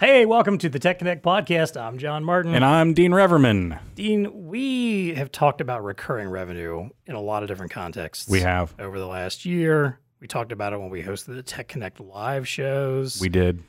Hey, welcome to the Tech Connect podcast. I'm John Martin. And I'm Dean Reverman. Dean, we have talked about recurring revenue in a lot of different contexts. We have. Over the last year. We talked about it when we hosted the Tech Connect live shows. We did.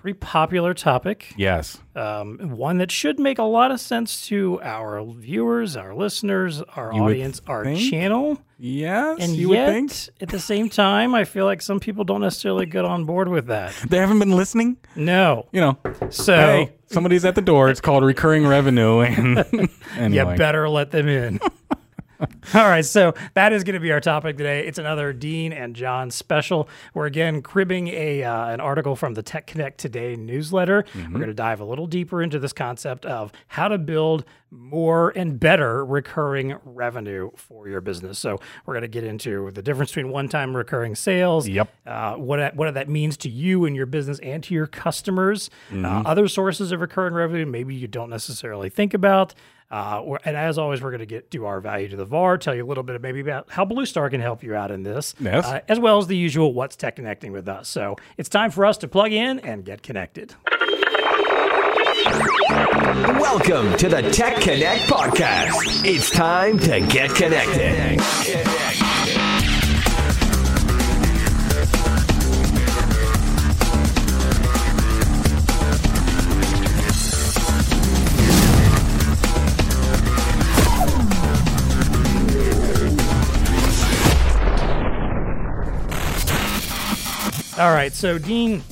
Pretty popular topic. Yes. Um, one that should make a lot of sense to our viewers, our listeners, our You audience, our channel. Yes. And you yet, would think at the same time, I feel like some people don't necessarily get on board with that. they haven't been listening. No. You know, So hey, somebody's at the door. It's called recurring revenue, and you better let them in. All right, so that is going to be our topic today. It's another Dean and John special. We're again cribbing a uh, an article from the Tech Connect Today newsletter. We're going to dive a little deeper into this concept of how to build more and better recurring revenue for your business. So we're going to get into the difference between one-time recurring sales. Yep. Uh, what that- what that means to you and your business and to your customers. Uh, other sources of recurring revenue maybe you don't necessarily think about. Uh, we're- and as always, we're going to get do our value to the VAR, tell you a little bit of maybe about how Blue Star can help you out in this, Yes. uh, as well as the usual what's tech connecting with us. So it's time for us to plug in and get connected. Welcome to the Tech Connect podcast. It's time to get connected. All right, so Dean,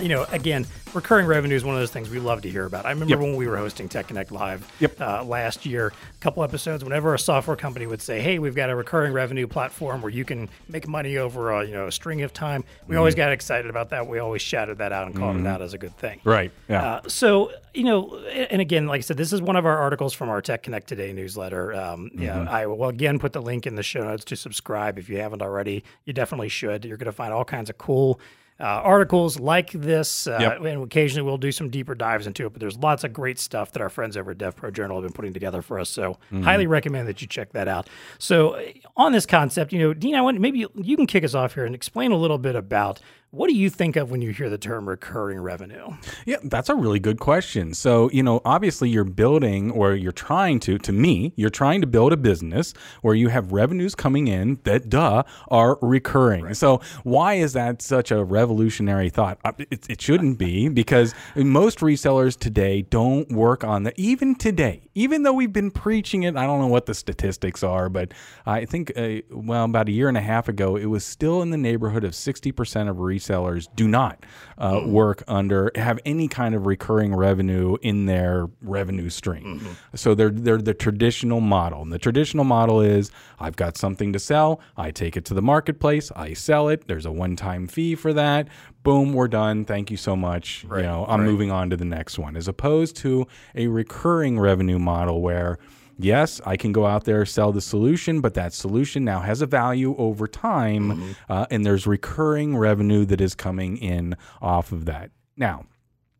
you know, again, recurring revenue is one of those things we love to hear about. I remember Yep. when we were hosting Tech Connect Live Yep. uh, last year, a couple episodes. Whenever a software company would say, "Hey, we've got a recurring revenue platform where you can make money over a you know a string of time," we always got excited about that. We always shouted that out and called it out as a good thing. right. Yeah. Uh, so you know, and again, like I said, this is one of our articles from our Tech Connect Today newsletter. Um, Yeah, Mm-hmm. I will again put the link in the show notes to subscribe if you haven't already. You definitely should. You're going to find all kinds of cool. Uh, articles like this, uh, Yep. and occasionally we'll do some deeper dives into it. But there's lots of great stuff that our friends over at DevPro Journal have been putting together for us. So Mm-hmm. highly recommend that you check that out. So uh, on this concept, you know, Dean, I want maybe you can kick us off here and explain a little bit about what do you think of when you hear the term recurring revenue? Yeah, that's a really good question. So, you know, obviously you're building or you're trying to, to me, you're trying to build a business where you have revenues coming in that, duh, are recurring. So, why is that such a revolutionary thought? Uh, It, it shouldn't be because most resellers today don't work on that. Even today, even though we've been preaching it, I don't know what the statistics are, but I think, uh, well, about a year and a half ago, it was still in the neighborhood of 60% of resellers do not uh, work under, have any kind of recurring revenue in their revenue stream. So they're, they're the traditional model. And the traditional model is I've got something to sell, I take it to the marketplace, I sell it, there's a one time fee for that. Boom, we're done. Thank you so much. you know, I'm moving on to the next one. As opposed to a recurring revenue model where Yes, I can go out there sell the solution, but that solution now has a value over time, uh, and there's recurring revenue that is coming in off of that. Now,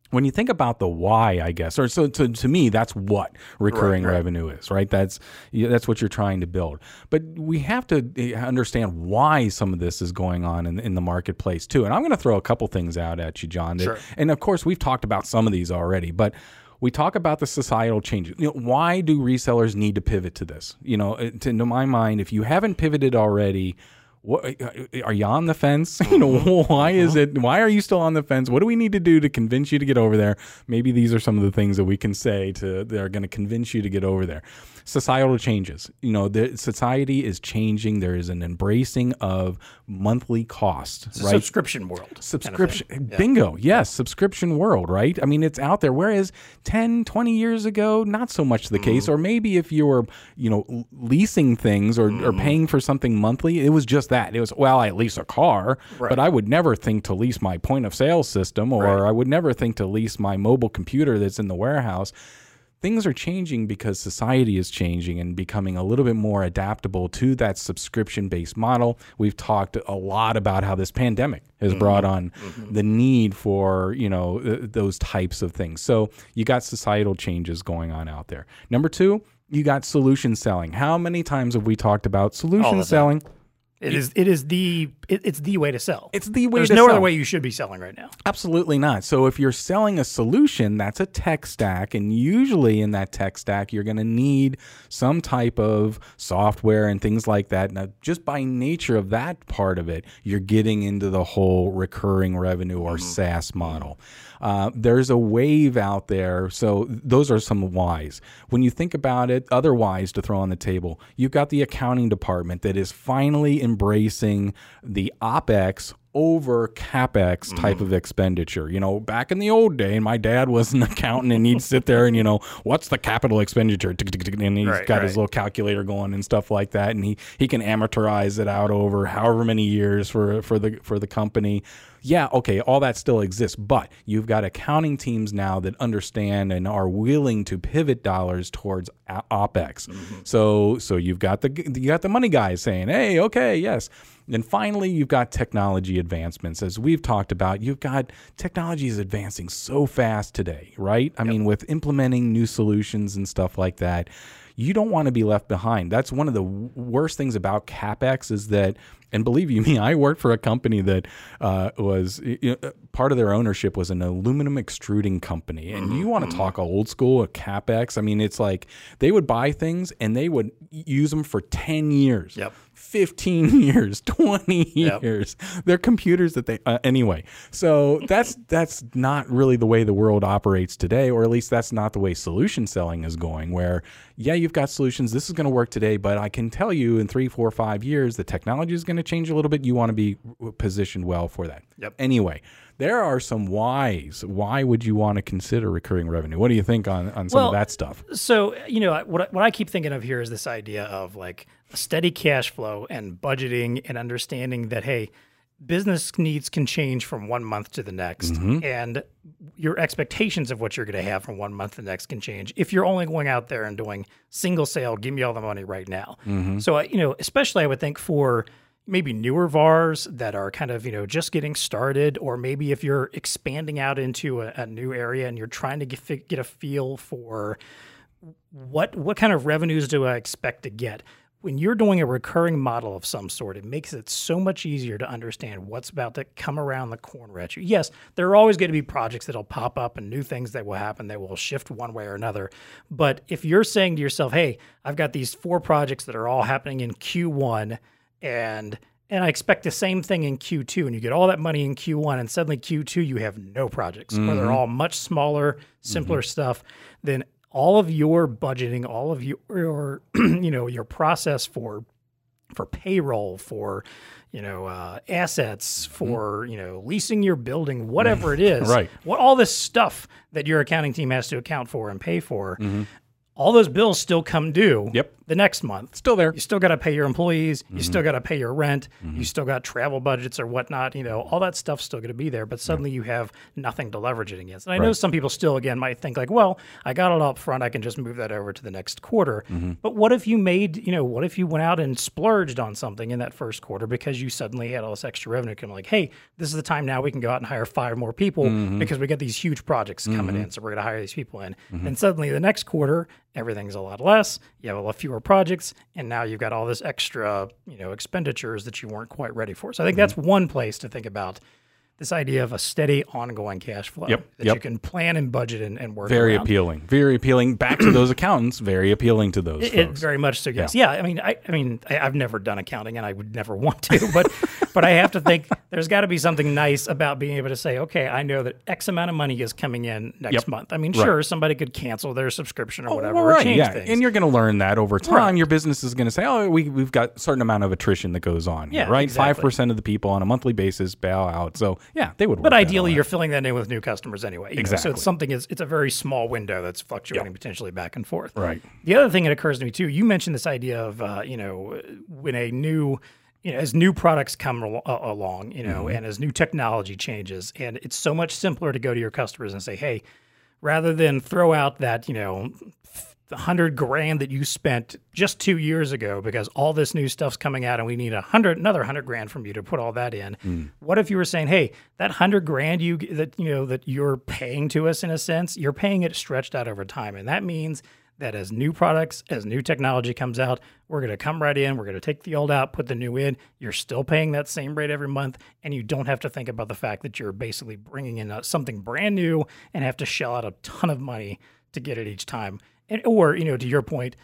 when you think about the why, I guess, or so to, to me, that's what recurring revenue is, right? That's that's what you're trying to build. But we have to eh, understand why some of this is going on in, in the marketplace too. And I'm going to throw a couple things out at you, John. that- Sure. And of course, we've talked about some of these already, but we talk about the societal changes. You know, why do resellers need to pivot to this? You know, to, to my mind, if you haven't pivoted already, what are you on the fence? You know, mm-hmm. why is mm-hmm. it? Why are you still on the fence? What do we need to do to convince you to get over there? Maybe these are some of the things that we can say to that are going to convince you to get over there. Societal changes. You know, the society is changing. There is an embracing of monthly cost, right? Subscription world. kind of subscription bingo yes subscription world right i mean it's out there whereas 10 20 years ago not so much the case mm-hmm. or maybe if you were you know leasing things or, or paying for something monthly it was just that it was well i lease a car but i would never think to lease my point of sale system or i would never think to lease my mobile computer that's in the warehouse things are changing because society is changing and becoming a little bit more adaptable to that subscription based model. We've talked a lot about how this pandemic has brought on the need for, you know, th- those types of things. So you got societal changes going on out there. Number 2, you got solution selling. How many times have we talked about solution selling? time. It is it is the it, it's the way to sell. It's the way There's no sell. other way you should be selling right now. Absolutely not. So if you're selling a solution, that's a tech stack, and usually in that tech stack, you're going to need some type of software and things like that. Now, just by nature of that part of it, you're getting into the whole recurring revenue or mm-hmm. SaaS model. Uh, there's a wave out there. So those are some whys. When you think about it, other whys to throw on the table, you've got the accounting department that is finally embracing the OPEX over capex type of expenditure. You know, back in the old day, and my dad was an accountant and he'd sit there and, you know, what's the capital expenditure? And he's Right, got his little calculator going and stuff like that. And he, he can amortize it out over however many years for, for the, for the company. Yeah, okay, all that still exists, but you've got accounting teams now that understand and are willing to pivot dollars towards OPEX. Mm-hmm. So, so you've got the you got the money guys saying, "Hey, okay, yes." And finally, you've got technology advancements. As we've talked about, you've got technology is advancing so fast today, right? I mean, with implementing new solutions and stuff like that, you don't want to be left behind. That's one of the worst things about CapEx is that, and believe you me, I worked for a company that uh, was you know, part of their ownership was an aluminum extruding company. And you want to talk old school, a CapEx. I mean, it's like they would buy things and they would use them for 10 years. Yep. 15 years 20 Yep. years they're computers that they uh, anyway so that's that's not really the way the world operates today or at least that's not the way solution selling is going where yeah you've got solutions this is going to work today but i can tell you in three four five years the technology is going to change a little bit you want to be positioned well for that Yep. anyway there are some whys why would you want to consider recurring revenue what do you think on, on some Well, of that stuff So you know what I- what I keep thinking of here is this idea of like a steady cash flow and budgeting and understanding that hey, business needs can change from one month to the next, mm-hmm. and your expectations of what you're going to have from one month to the next can change. If you're only going out there and doing single sale, give me all the money right now. Mm-hmm. So I- you know, especially I would think for maybe newer VARs that are kind of, you know, just getting started, or maybe if you're expanding out into a, a new area and you're trying to get, get a feel for what what kind of revenues do I expect to get? When you're doing a recurring model of some sort, it makes it so much easier to understand what's about to come around the corner at you. Yes, there are always going to be projects that'll pop up and new things that will happen that will shift one way or another. But if you're saying to yourself, "Hey, I've got these four projects that are all happening in Q1 and and I expect the same thing in Q2, and you get all that money in Q1, and suddenly Q2 you have no projects, or they're mm-hmm. all much smaller, simpler mm-hmm. stuff. Then all of your budgeting, all of your, your you know your process for for payroll, for you know uh, assets, mm-hmm. for you know leasing your building, whatever it is, Right. What all this stuff that your accounting team has to account for and pay for, all those bills still come due. Yep. The next month, still there you still got to pay your employees. You Mm-hmm. still got to pay your rent. You still got travel budgets or whatnot. You know, all that stuff's still going to be there. But suddenly you have nothing to leverage it against. And I know some people still, again, might think like, well, I got it up front. I can just move that over to the next quarter. Mm-hmm. But what if you made, you know, what if you went out and splurged on something in that first quarter because you suddenly had all this extra revenue coming? Like, hey, this is the time now we can go out and hire five more people Mm-hmm. because we got these huge projects coming in. So we're going to hire these people in. And suddenly the next quarter, everything's a lot less. You have a lot fewer projects, and now you've got all this extra, you know, expenditures that you weren't quite ready for. So I think mm-hmm. that's one place to think about this idea of a steady, ongoing cash flow Yep, that yep. you can plan and budget and, and work. very around. appealing very appealing back to those accountants very appealing to those It, it very much so. Yes. Yeah. I mean, I, I mean, I, I've never done accounting, and I would never want to. But, but I have to think there's got to be something nice about being able to say, okay, I know that X amount of money is coming in next Yep. month. I mean, Right. sure, somebody could cancel their subscription or oh, whatever, Well, or right, change yeah. things. And you're going to learn that over time. Right. Your business is going to say, "Oh, we we've got a certain amount of attrition that goes on." here," Yeah, right. exactly. Five percent of the people on a monthly basis bail out. So yeah, they would. But ideally, you're filling that in with new customers anyway. you know, so Exactly. it's something is it's a very small window that's fluctuating potentially back and forth. Right. The other thing that occurs to me too, you mentioned this idea of uh, you know when a new you know, as new products come al- uh, along, you know, and as new technology changes, and it's so much simpler to go to your customers and say, "Hey, rather than throw out that you know the hundred grand that you spent just two years ago because all this new stuff's coming out and we need a hundred another hundred grand from you to put all that in. What if you were saying, hey, that hundred grand you that you know that you're paying to us in a sense, you're paying it stretched out over time, and that means that as new products, as new technology comes out, we're going to come right in, we're going to take the old out, put the new in. You're still paying that same rate every month, and you don't have to think about the fact that you're basically bringing in uh, something brand new and have to shell out a ton of money to get it each time. And, or, you know, to your point,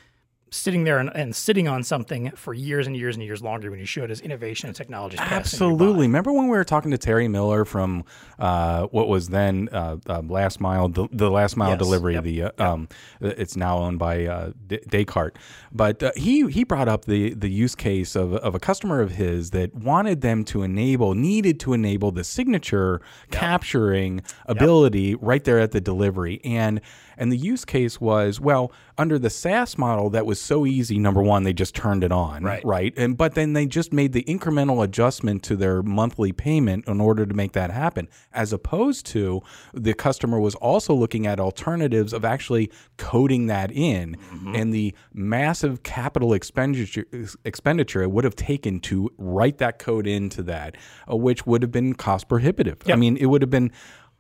sitting there and, and, sitting on something for years and years and years longer when you should as innovation and technology. Absolutely. Remember when we were talking to Terry Miller from uh, what was then uh, uh, Last Mile, the, the Last Mile Yes. Delivery. Yep. The uh, Yep. um, it's now owned by uh, D- Descartes, but uh, he he brought up the the use case of of a customer of his that wanted them to enable, needed to enable the signature capturing ability right there at the delivery, and and the use case was well under the SaaS model that was so easy. Number one, they just turned it on, Right. right? And but then they just made the incremental adjustment to their monthly payment in order to make that happen, as opposed to the customer was also looking at alternatives of actually coding that in, and the massive capital expenditure expenditure it would have taken to write that code into that, uh, which would have been cost prohibitive. I mean, it would have been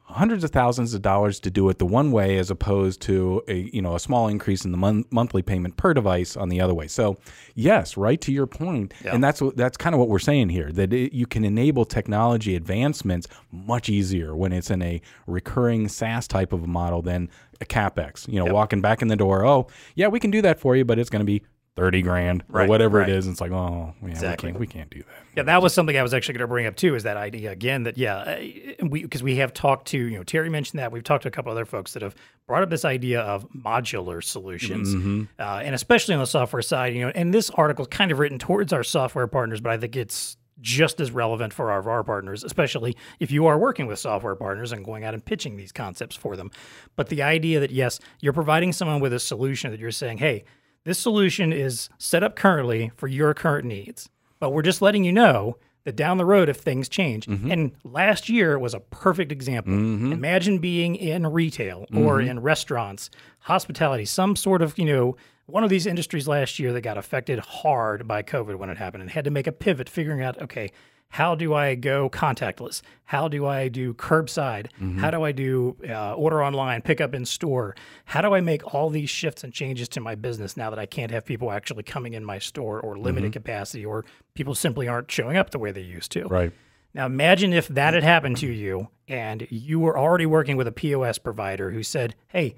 hundreds of thousands of dollars to do it the one way as opposed to a you know a small increase in the mon- monthly payment per device on the other way. So yes right to your point. And that's what that's kind of what we're saying here that it, you can enable technology advancements much easier when it's in a recurring SaaS type of a model than a capex. You know walking back in the door oh yeah we can do that for you but it's going to be 30 grand or Right, whatever right. it is it's like oh yeah, Exactly. we, can't, we can't do that Yeah, that was something I was actually going to bring up too. Is that idea again that yeah, uh, we because we have talked to you know Terry mentioned that we've talked to a couple other folks that have brought up this idea of modular solutions, Mm-hmm. uh, and especially on the software side, you know. And this article is kind of written towards our software partners, but I think it's just as relevant for our VAR partners, especially if you are working with software partners and going out and pitching these concepts for them. But the idea that yes, you're providing someone with a solution that you're saying, hey, this solution is set up currently for your current needs, but we're just letting you know that down the road, if things change, mm-hmm. and last year was a perfect example. Mm-hmm. Imagine being in retail or mm-hmm. in restaurants, hospitality, some sort of, you know, one of these industries last year that got affected hard by COVID when it happened and had to make a pivot, figuring out, okay, how do I go contactless? How do I do curbside? How do I do uh, order online, pick up in store? How do I make all these shifts and changes to my business now that I can't have people actually coming in my store or limited capacity or people simply aren't showing up the way they used to? right Now imagine if that had happened to you and you were already working with a POS provider who said, "Hey,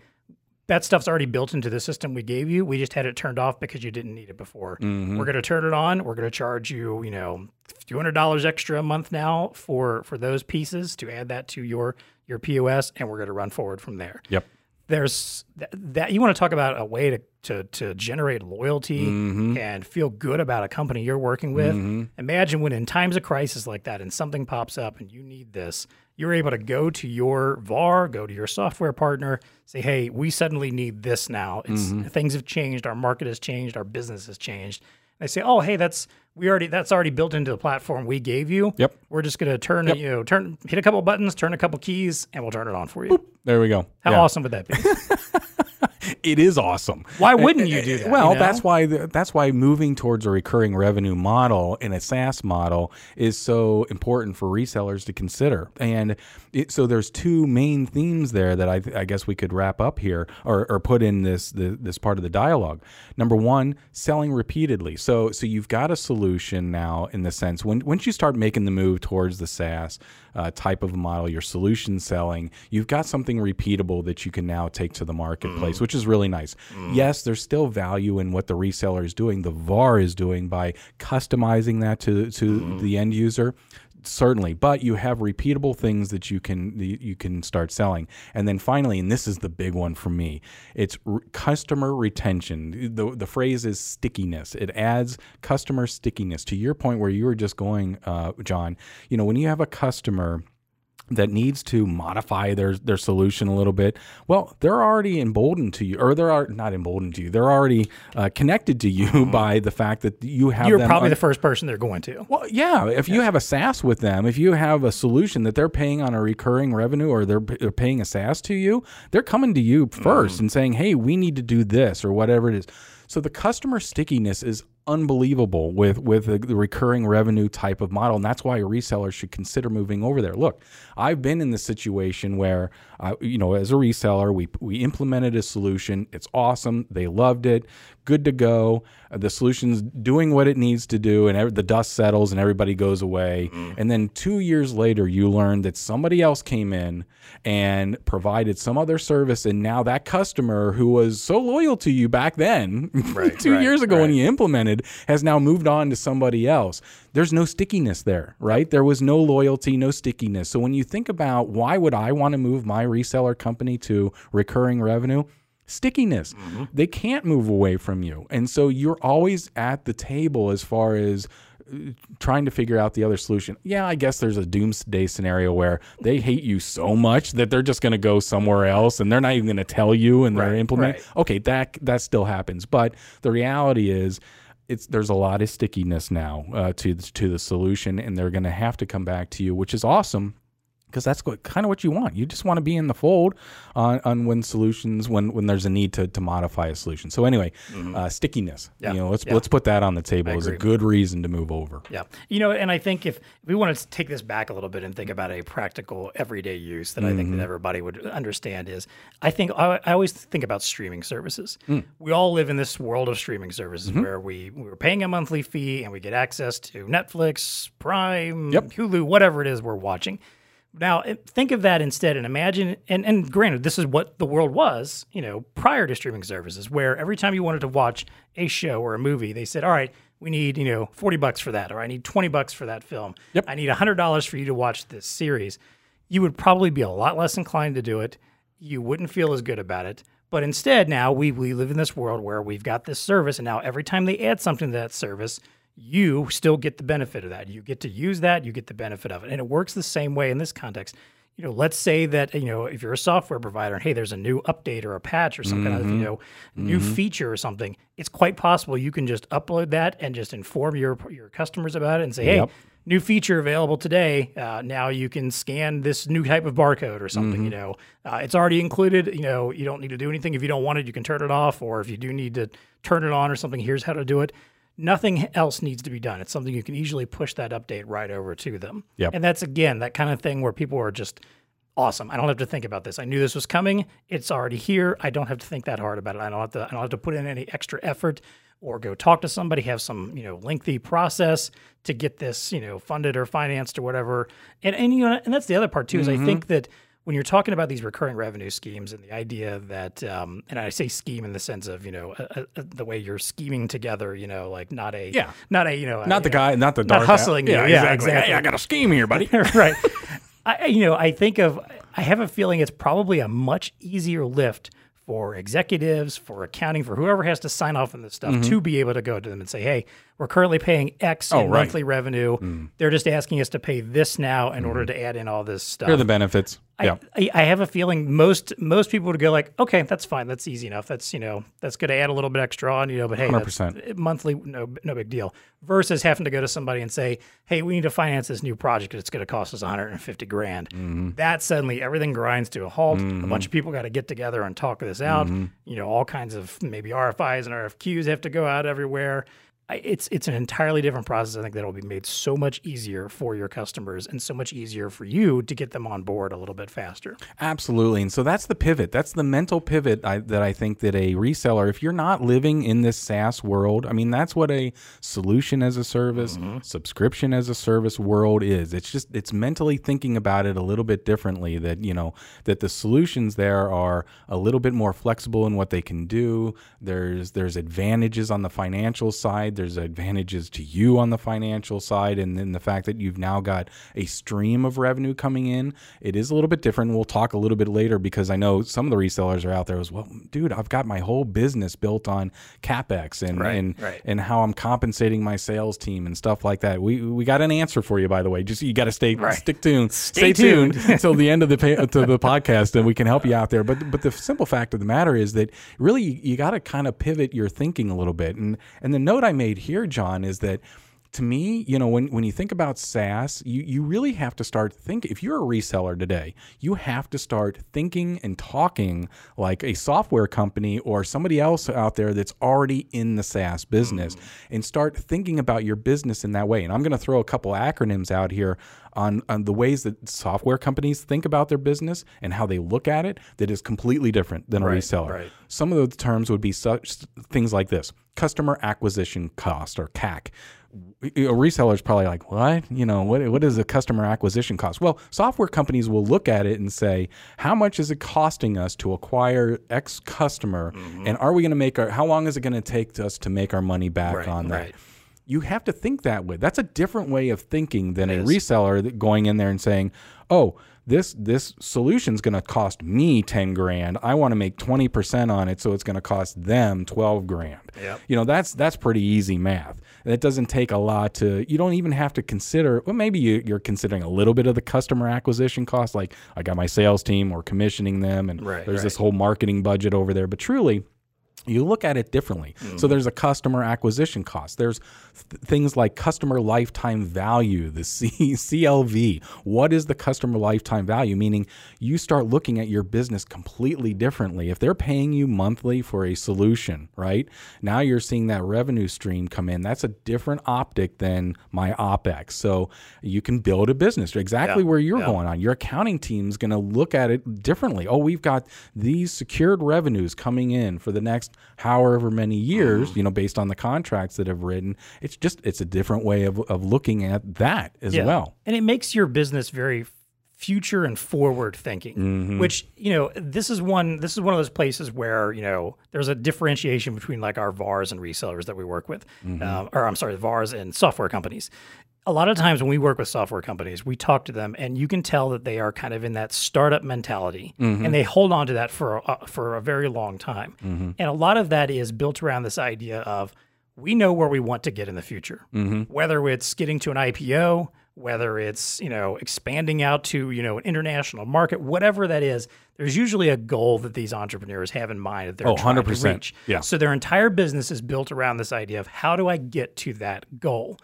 that stuff's already built into the system we gave you. We just had it turned off because you didn't need it before. Mm-hmm. We're going to turn it on. We're going to charge you, you know, two hundred dollars extra a month now for for those pieces to add that to your your POS, and we're going to run forward from there." yep there's th- that you want to talk about a way to to, to generate loyalty mm-hmm. and feel good about a company you're working with. Mm-hmm. Imagine when in times of crisis like that and something pops up and you need this, you're able to go to your VAR, go to your software partner, say, "Hey, we suddenly need this now. It's mm-hmm. things have changed, our market has changed, our business has changed." They say, "Oh, hey, that's we already that's already built into the platform we gave you. Yep. We're just going to turn it, you know, turn hit a couple buttons, turn a couple keys, and we'll turn it on for you." there we go How Yeah. awesome would that be? it is awesome Why wouldn't you do that? Well, you know? that's why the, that's why moving towards a recurring revenue model in a SaaS model is so important for resellers to consider. And it, so there's two main themes there that I, I guess we could wrap up here or, or put in this the, this part of the dialogue. Number one, selling repeatedly. So so you've got a solution now in the sense when once you start making the move towards the SaaS uh, type of model, your solution selling, you've got something repeatable that you can now take to the marketplace, mm. which is really nice. Mm. Yes, there's still value in what the reseller is doing, the VAR is doing by customizing that to to mm. the end user. Certainly, but you have repeatable things that you can you can start selling, and then finally, and this is the big one for me, it's r- customer retention. the The phrase is stickiness. It adds customer stickiness. To your point, where you were just going, uh, John, you know, when you have a customer that needs to modify their their solution a little bit, well, they're already emboldened to you, or they're not emboldened to you. They're already uh, connected to you by the fact that you have. you're probably un- the first person they're going to. well, yeah. If you have a SaaS with them, if you have a solution that they're paying on a recurring revenue or they're, they're paying a SaaS to you, they're coming to you 1st and saying, hey, we need to do this or whatever it is. So the customer stickiness is unbelievable with with the, recurring revenue type of model, and that's why resellers should consider moving over there. Look, I've been in the situation where, uh, you know, as a reseller, we we implemented a solution. It's awesome. They loved it. Good to go. The solution's doing what it needs to do, and the dust settles, and everybody goes away. And then two years later, you learn that somebody else came in and provided some other service, and now that customer who was so loyal to you back then, Right, two right, years ago when you implemented, has now moved on to somebody else. There's no stickiness there, right? There was no loyalty, no stickiness. So when you think about why would I want to move my reseller company to recurring revenue? Stickiness. Mm-hmm. They can't move away from you. And so you're always at the table as far as uh, trying to figure out the other solution. Yeah, I guess there's a doomsday scenario where they hate you so much that they're just going to go somewhere else and they're not even going to tell you and they're implementing. right. Okay, that that still happens, but the reality is it's there's a lot of stickiness now uh, to to the solution and they're going to have to come back to you, which is awesome because that's what, kind of what you want. You just want to be in the fold on, on when solutions when when there's a need to, to modify a solution. So anyway, uh, stickiness. Mm-hmm. Yeah, You know, let's yeah. let's put that on the table as a good reason to move over. Yeah. You know, and I think if we want to take this back a little bit and think about a practical everyday use that I think Mm-hmm. that everybody would understand is I think I, I always think about streaming services. Mm. We all live in this world of streaming services Mm-hmm. where we, we're paying a monthly fee and we get access to Netflix, Prime, Yep. Hulu, whatever it is we're watching. Now, eh, think of that instead and imagine, and, and granted, this is what the world was, you know, prior to streaming services, where every time you wanted to watch a show or a movie, they said, all right, we need, you know, 40 bucks for that, or I need 20 bucks for that film. Yep. I need $100 for you to watch this series. You would probably be a lot less inclined to do it. You wouldn't feel as good about it. But instead, now we, we live in this world where we've got this service, and now every time they add something to that service, you still get the benefit of that. You get to use that, you get the benefit of it. And it works the same way in this context. You know, let's say that, you know, if you're a software provider and hey, there's a new update or a patch or some kind of, you know, new feature or something, it's quite possible you can just upload that and just inform your your customers about it and say, hey, new feature available today. Uh, now you can scan this new type of barcode or something. You know, uh, it's already included. You know, you don't need to do anything. If you don't want it, you can turn it off. Or if you do need to turn it on or something, here's how to do it. Nothing else needs to be done. It's something you can easily push that update right over to them. Yep. And that's again that kind of thing where people are just awesome. I don't have to think about this. I knew this was coming. It's already here. I don't have to think that hard about it. I don't have to. I don't have to put in any extra effort or go talk to somebody. Have some you know lengthy process to get this you know funded or financed or whatever. And and you know and that's the other part too is I mm-hmm. think that when you're talking about these recurring revenue schemes and the idea that, um, and I say scheme in the sense of you know uh, uh, the way you're scheming together, you know, like not a Yeah. not a you know a- Not the you know, guy, not the not dark hustling you. Yeah, exactly. exactly. Hey, I got a scheme here, buddy. right. I, you know, I think of, I have a feeling it's probably a much easier lift for executives, for accounting, for whoever has to sign off on this stuff to be able to go to them and say, hey, we're currently paying X in Mm-hmm. Oh, right. Mm. monthly revenue. They're just asking us to pay this now in order to add in all this stuff. Here are the benefits. yeah. I, I have a feeling most most people would go like, okay, that's fine, that's easy enough. That's you know that's going to add a little bit extra on, you know, but hey, 100%. monthly, no no big deal. Versus having to go to somebody and say, hey, we need to finance this new project. It's going to cost us 150 grand. Mm-hmm. That suddenly everything grinds to a halt. A bunch of people got to get together and talk this out. Mm-hmm. You know, all kinds of maybe RFIs and RFQs have to go out everywhere. It's it's an entirely different process. I think that will be made so much easier for your customers and so much easier for you to get them on board a little bit faster. Absolutely. And so that's the pivot. That's the mental pivot I, that I think that a reseller, if you're not living in this SaaS world, I mean, that's what a solution as a service, mm-hmm. subscription as a service world is. It's just, it's mentally thinking about it a little bit differently that, you know, that the solutions there are a little bit more flexible in what they can do. There's, there's advantages on the financial side. There's advantages to you on the financial side. And then the fact that you've now got a stream of revenue coming in, it is a little bit different. We'll talk a little bit later because I know some of the resellers are out there as well. Dude, I've got my whole business built on capex and Right, and right. and how I'm compensating my sales team and stuff like that. We we got an answer for you, by the way. Just you got to stay Right. stick tuned, Stay tuned tuned. until the end of the pay, to the podcast, and we can help you out there. But but the simple fact of the matter is that really you, you got to kind of pivot your thinking a little bit. And and the note I made here, John, is that to me, you know, when, when you think about SaaS, you, you really have to start thinking. If you're a reseller today, you have to start thinking and talking like a software company or somebody else out there that's already in the SaaS business mm. and start thinking about your business in that way. And I'm going to throw a couple acronyms out here on, on the ways that software companies think about their business and how they look at it that is completely different than a reseller. right. Some of those terms would be such things like this customer acquisition cost or CAC. A reseller is probably like, what? You know, what, what is a customer acquisition cost? Well, software companies will look at it and say, how much is it costing us to acquire X customer? Mm-hmm. And are we going to make our, how long is it going to take us to make our money back Right, on that? Right. you have to think that way. That's a different way of thinking than a reseller that going in there and saying, "Oh, this this solution's going to cost me 10 grand. I want to make 20% on it, so it's going to cost them 12 grand." Yep. You know, that's that's pretty easy math. And it doesn't take a lot to you don't even have to consider well maybe you, you're considering a little bit of the customer acquisition cost like I got my sales team or commissioning them and Right, there's this whole marketing budget over there, but truly you look at it differently. Mm-hmm. So there's a customer acquisition cost. There's th- things like customer lifetime value, the C- CLV. What is the customer lifetime value? Meaning you start looking at your business completely differently. If they're paying you monthly for a solution, right? Now you're seeing that revenue stream come in. That's a different optic than my OPEX. So you can build a business exactly Yeah, where you're yeah. going on. Your accounting team's going to look at it differently. Oh, we've got these secured revenues coming in for the next however many years, Mm-hmm. you know, based on the contracts that have written. It's just it's a different way of, of looking at that as well. And it makes your business very future and forward thinking, Mm-hmm. which, you know, this is one this is one of those places where, you know, there's a differentiation between like our VARs and resellers that we work with. Mm-hmm. Um, or I'm sorry, VARs and software companies. A lot of times when we work with software companies, we talk to them and you can tell that they are kind of in that startup mentality Mm-hmm. and they hold on to that for a, for a very long time. Mm-hmm. And a lot of that is built around this idea of we know where we want to get in the future. Whether it's getting to an IPO, whether it's, you know, expanding out to, you know, an international market, whatever that is, there's usually a goal that these entrepreneurs have in mind that they're Oh, trying to 100%. reach. Yeah. So their entire business is built around this idea of how do I get to that goal?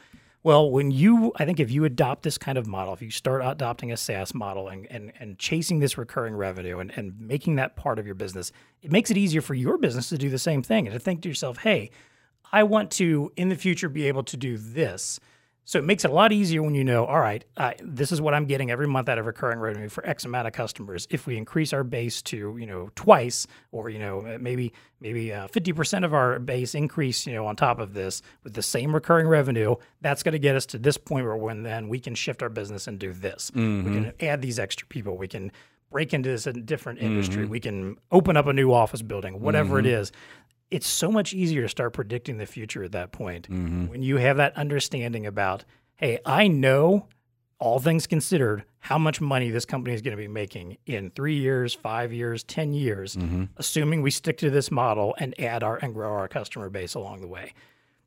Well, when you, I think if you adopt this kind of model, if you start adopting a SaaS model and, and, and chasing this recurring revenue and, and making that part of your business, it makes it easier for your business to do the same thing and to think to yourself, hey, I want to in the future be able to do this. So it makes it a lot easier when you know, all right, uh, this is what I'm getting every month out of recurring revenue for X amount of customers. If we increase our base to, you know, twice, or you know, maybe maybe uh, fifty percent of our base increase, you know, on top of this with the same recurring revenue, that's going to get us to this point where when then we can shift our business and do this. We can add these extra people. We can break into this different industry. We can open up a new office building, whatever it is it's so much easier to start predicting the future at that point mm-hmm. when you have that understanding about hey i know all things considered how much money this company is going to be making in three years five years ten years mm-hmm. assuming we stick to this model and add our and grow our customer base along the way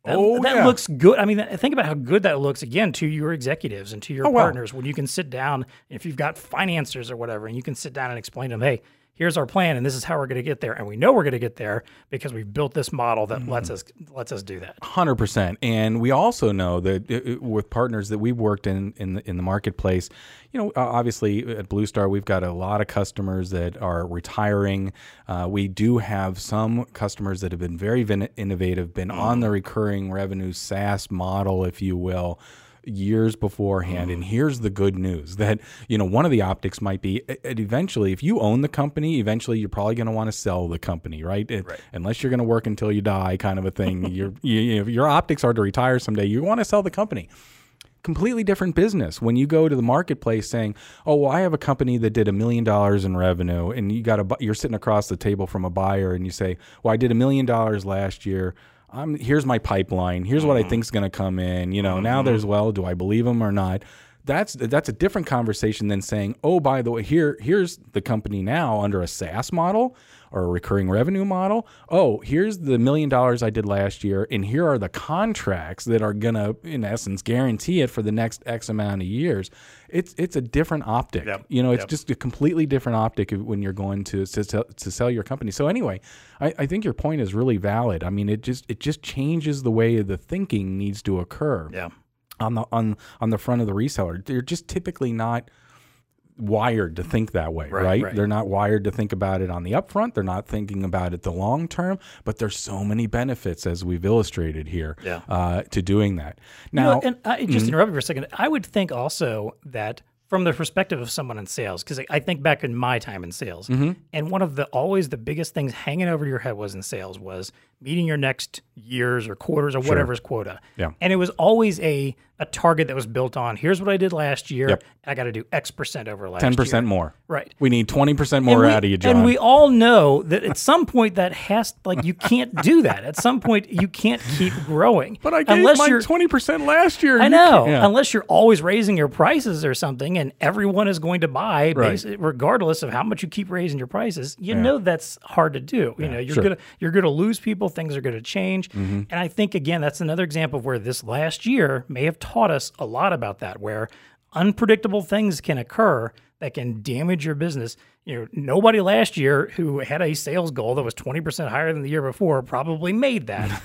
that, Oh, that yeah. looks good. I mean, think about how good that looks again to your executives and to your Oh, wow. partners when you can sit down, if you've got financiers or whatever, and you can sit down and explain to them, hey, here's our plan and this is how we're going to get there. And we know we're going to get there because we've built this model that lets Mm-hmm. us lets us do that. Hundred percent, and we also know that uh, uh, with partners that we've worked in in the, in the marketplace, you know, obviously at Blue Star we've got a lot of customers that are retiring. Uh, we do have some customers that have been very innovative, been on the recurring revenue SaaS model, if you will. Years beforehand, and here's the good news that you know one of the optics might be uh, eventually, if you own the company, eventually you're probably going to want to sell the company, right? It- Unless you're going to work until you die, kind of a thing. Your you, you, if your optics are to retire someday, you want to sell the company. Completely different business. When you go to the marketplace saying oh well i have a company that did a million dollars in revenue and you got a you're sitting across the table from a buyer and you say well i did a million dollars last year I'm, here's my pipeline. Here's what i mm-hmm. think's going to come in. You know now mm-hmm. there's well do i believe them or not? That's that's a different conversation than saying oh by the way here here's the company now under a SaaS model or a recurring revenue model oh here's the million dollars I did last year and here are the contracts that are going to in essence guarantee it for the next x amount of years it's it's a different optic Yep. you know it's Yep. just a completely different optic when you're going to to sell, to sell your company so anyway I, I think your point is really valid I mean it just it just changes the way the thinking needs to occur Yeah. on the on on the front of the reseller. They're just typically not wired to think that way, right, right. They're not wired to think about it on the upfront. They're not thinking about it the long term. But there's so many benefits, as we've illustrated here, Yeah. uh, to doing that. You Now, know, and I just interrupt you for a second. I would think also that from the perspective of someone in sales, because I think back in my time in sales, and one of the always the biggest things hanging over your head was in sales was meeting your next years or quarters or whatever's quota. Yeah. And it was always a a target that was built on here's what I did last year. Yep. I got to do X percent over last ten year. percent more. Right. We need twenty percent more we- out of you, John. And we all know that at some point that has like you can't do that. At some point you can't keep growing. but I gave unless my you're twenty percent last year. I know, yeah. unless you're always raising your prices or something, and everyone is going to buy, Right. regardless of how much you keep raising your prices. You know that's hard to do. You know, you're sure. Mm-hmm. gonna you're gonna lose people. Things are gonna change, mm-hmm. and I think again that's another example of where this last year may have taught us a lot about that, where unpredictable things can occur that can damage your business. You know, nobody last year who had a sales goal that was 20% higher than the year before probably made that.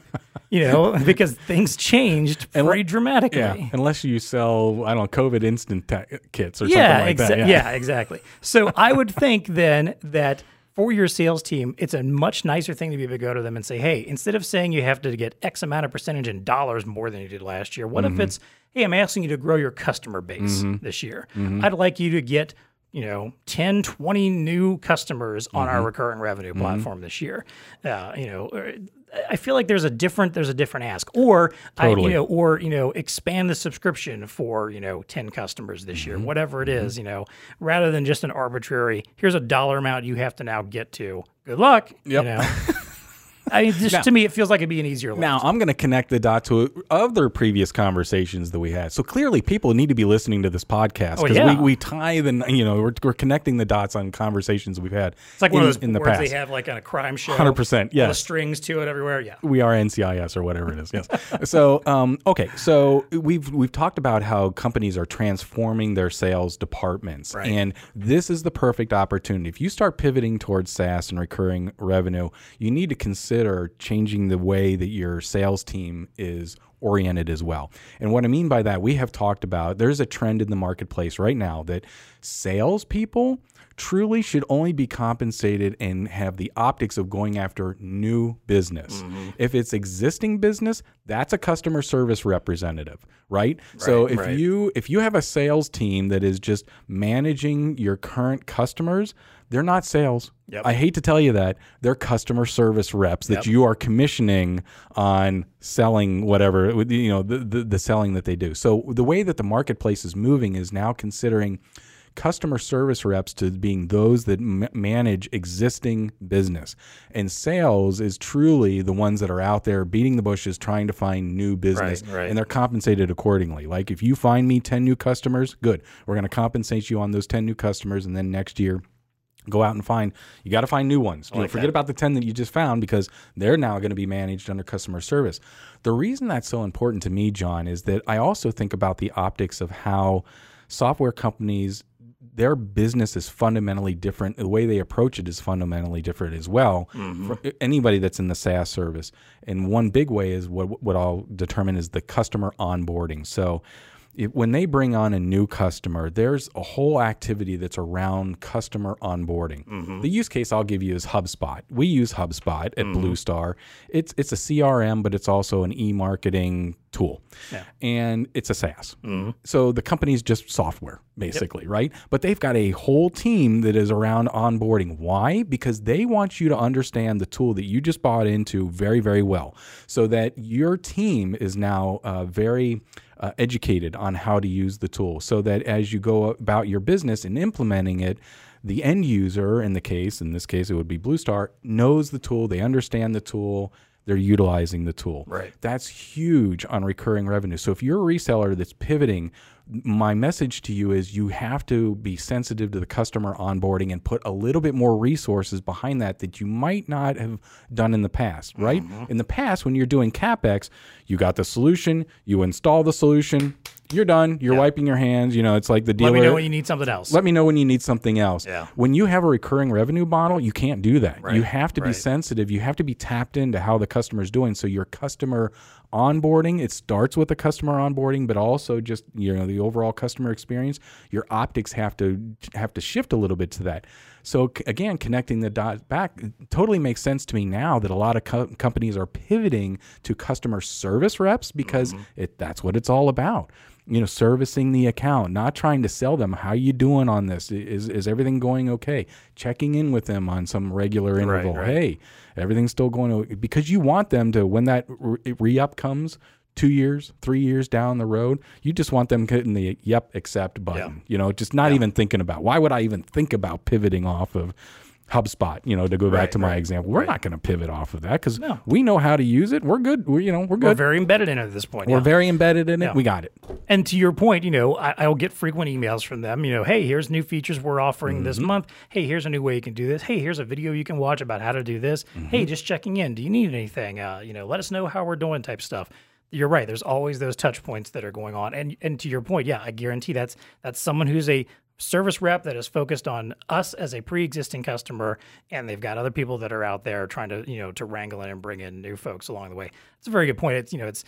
you know, because things changed pretty dramatically. yeah, unless you sell, I don't know, COVID instant ta- kits or Yeah, something like exa- that. yeah. exactly. So I would think then that for your sales team, it's a much nicer thing to be able to go to them and say, hey, instead of saying you have to get X amount of percentage in dollars more than you did last year, what Mm-hmm. if it's, hey, I'm asking you to grow your customer base this year. Mm-hmm. I'd like you to get you know 10 20 new customers on Mm-hmm. our recurring revenue platform this year uh, you know or- I feel like there's a different there's a different ask, or I, you know, or you know, expand the subscription for you know ten customers this Mm-hmm. year, whatever it is, you know, rather than just an arbitrary. Here's a dollar amount you have to now get to. Good luck. Yep. You know? I mean, just to me, it feels like it'd be an easier. lift. Now I'm going to connect the dot to other previous conversations that we had. So clearly, people need to be listening to this podcast because Oh, yeah. we, we tie the you know we're, we're connecting the dots on conversations we've had. it's like in, one of those in the past. they have like on a crime show. 100%, Yeah. the strings to it everywhere. Yeah. we are NCIS or whatever it is. Yes. so um, okay, so we've we've talked about how companies are transforming their sales departments, Right. and this is the perfect opportunity. If you start pivoting towards SaaS and recurring revenue, you need to consider changing the way that your sales team is oriented as well. And what I mean by that, we have talked about there's a trend in the marketplace right now that salespeople truly should only be compensated and have the optics of going after new business. Mm-hmm. If it's existing business, that's a customer service representative, right? so if right. you if you have a sales team that is just managing your current customers, they're not sales. Yep. I hate to tell you that. They're customer service reps that Yep. you are commissioning on selling whatever, you know, the, the the selling that they do. So the way that the marketplace is moving is now considering customer service reps to being those that m- manage existing business. And sales is truly the ones that are out there beating the bushes trying to find new business Right, right. and they're compensated accordingly. Like if you find me 10 new customers, good. We're going to compensate you on those 10 new customers and then next year go out and find you got to find new ones. Like forget that. about the 10 that you just found because they're now going to be managed under customer service. The reason that's so important to me, John, is that I also think about the optics of how software companies their business is fundamentally different. The way they approach it is fundamentally different as well. Mm-hmm. For anybody that's in the SaaS service, and one big way is what what I'll determine is the customer onboarding. So, it, when they bring on a new customer, there's a whole activity that's around customer onboarding. Mm-hmm. The use case I'll give you is HubSpot. We use HubSpot at mm-hmm. Blue Star. It's it's a CRM, but it's also an e-marketing tool, and it's a SaaS. Mm-hmm. So the company's just software, basically, right? But they've got a whole team that is around onboarding. Why? Because they want you to understand the tool that you just bought into very, very well, so that your team is now uh, very uh, educated on how to use the tool so that as you go about your business and implementing it, the end user, in the case, in this case, it would be Blue Star, knows the tool, they understand the tool, they're utilizing the tool. Right. That's huge on recurring revenue. So if you're a reseller that's pivoting, my message to you is you have to be sensitive to the customer onboarding and put a little bit more resources behind that that you might not have done in the past, right? Mm-hmm. In the past, when you're doing CapEx, you got the solution, you install the solution, you're done, you're wiping your hands. You know, it's like the dealer. Let me know when you need something else. Let me know when you need something else. Yeah. When you have a recurring revenue model, you can't do that. Right. You have to be sensitive. You have to be tapped into how the customer is doing. So your customer onboarding. It starts with the customer onboarding, but also just you know the overall customer experience. Your optics have to have to shift a little bit to that. So again, connecting the dots back totally makes sense to me now that a lot of co- companies are pivoting to customer service reps because mm-hmm. it that's what it's all about. You know, servicing the account, not trying to sell them. How you doing on this? Is is everything going okay? Checking in with them on some regular interval. right. Hey, everything's still going to because you want them to when that re up comes two years, three years down the road, you just want them hitting the yep accept button. You know, just not even thinking about why would I even think about pivoting off of HubSpot, you know, to go back Right, to my right, example. We're right. not going to pivot off of that because No. we know how to use it. We're good. We're, you know, we're We're good. very embedded in it at this point. We're yeah. very embedded in it. Yeah. We got it. And to your point, you know, I, I'll get frequent emails from them. You know, hey, here's new features we're offering this month. Hey, here's a new way you can do this. Hey, here's a video you can watch about how to do this. Hey, just checking in. Do you need anything? Uh, you know, let us know how we're doing. Type stuff. You're right. There's always those touch points that are going on. And and to your point, yeah, I guarantee that's that's someone who's a service rep that is focused on us as a pre-existing customer and they've got other people that are out there trying to you know to wrangle in and bring in new folks along the way. It's a very good point. It's you know it's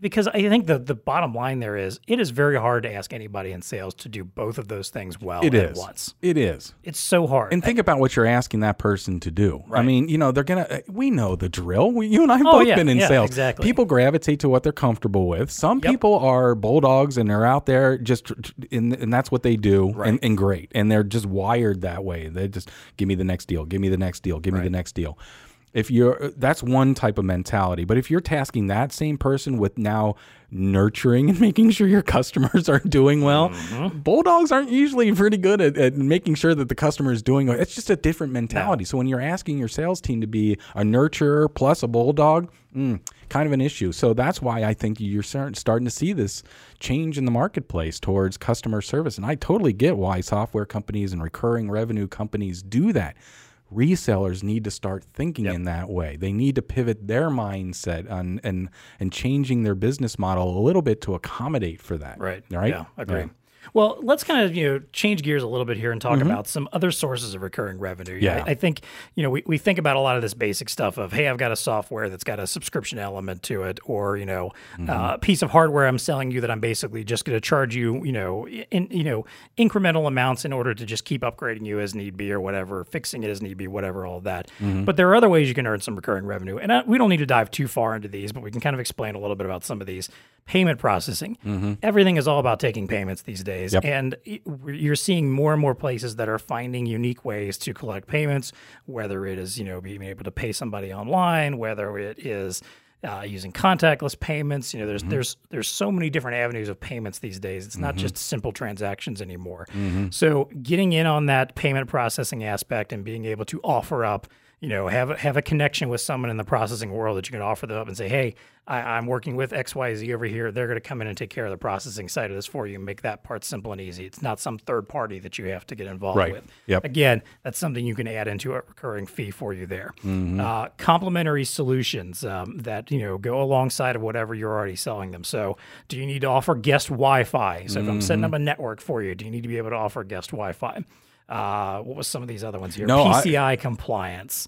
because I think the the bottom line there is it is very hard to ask anybody in sales to do both of those things well It at is. once. It is. It's so hard. And think about what you're asking that person to do. I mean, you know, they're gonna. uh, We know the drill. We, you and I have Oh, both yeah, been in yeah, sales. exactly. People gravitate to what they're comfortable with. Some Yep. people are bulldogs and they're out there just, and, and that's what they do, and, and great. And they're just wired that way. They just give me the next deal, give me the next deal, give me the next deal. If you're, that's one type of mentality. But if you're tasking that same person with now nurturing and making sure your customers are doing well, Mm-hmm. bulldogs aren't usually pretty good at, at making sure that the customer is doing well. It's just a different mentality. So when you're asking your sales team to be a nurturer plus a bulldog, mm, kind of an issue. So that's why I think you're start- starting to see this change in the marketplace towards customer service. And I totally get why software companies and recurring revenue companies do that resellers need to start thinking in that way. They need to pivot their mindset on and and changing their business model a little bit to accommodate for that. Right. Right. Yeah, agree. Well, let's kind of you know change gears a little bit here and talk about some other sources of recurring revenue. Mm-hmm. Yeah. I, I think you know we, we think about a lot of this basic stuff of hey, I've got a software that's got a subscription element to it, or you know Mm-hmm. uh, a piece of hardware I'm selling you that I'm basically just going to charge you you know in you know incremental amounts in order to just keep upgrading you as need be or whatever, fixing it as need be, whatever, all that. Mm-hmm. But there are other ways you can earn some recurring revenue, and I, we don't need to dive too far into these, but we can kind of explain a little bit about some of these payment processing. Everything is all about taking payments these days, Yep. and you're seeing more and more places that are finding unique ways to collect payments. Whether it is you know being able to pay somebody online, whether it is uh, using contactless payments, you know, there's mm-hmm. there's there's so many different avenues of payments these days. It's not mm-hmm. just simple transactions anymore. Mm-hmm. So getting in on that payment processing aspect and being able to offer up you know, have a, have a connection with someone in the processing world that you can offer them up and say, hey, I, I'm working with X Y Z over here. They're going to come in and take care of the processing side of this for you and make that part simple and easy. It's not some third party that you have to get involved Right. with. Yep. Again, that's something you can add into a recurring fee for you there. Mm-hmm. Uh, complementary solutions um, that you know go alongside of whatever you're already selling them. So, do you need to offer guest Wi-Fi? So, if I'm setting Mm-hmm. up a network for you, do you need to be able to offer guest Wi-Fi? Uh, what was some of these other ones here? No, I- PCI compliance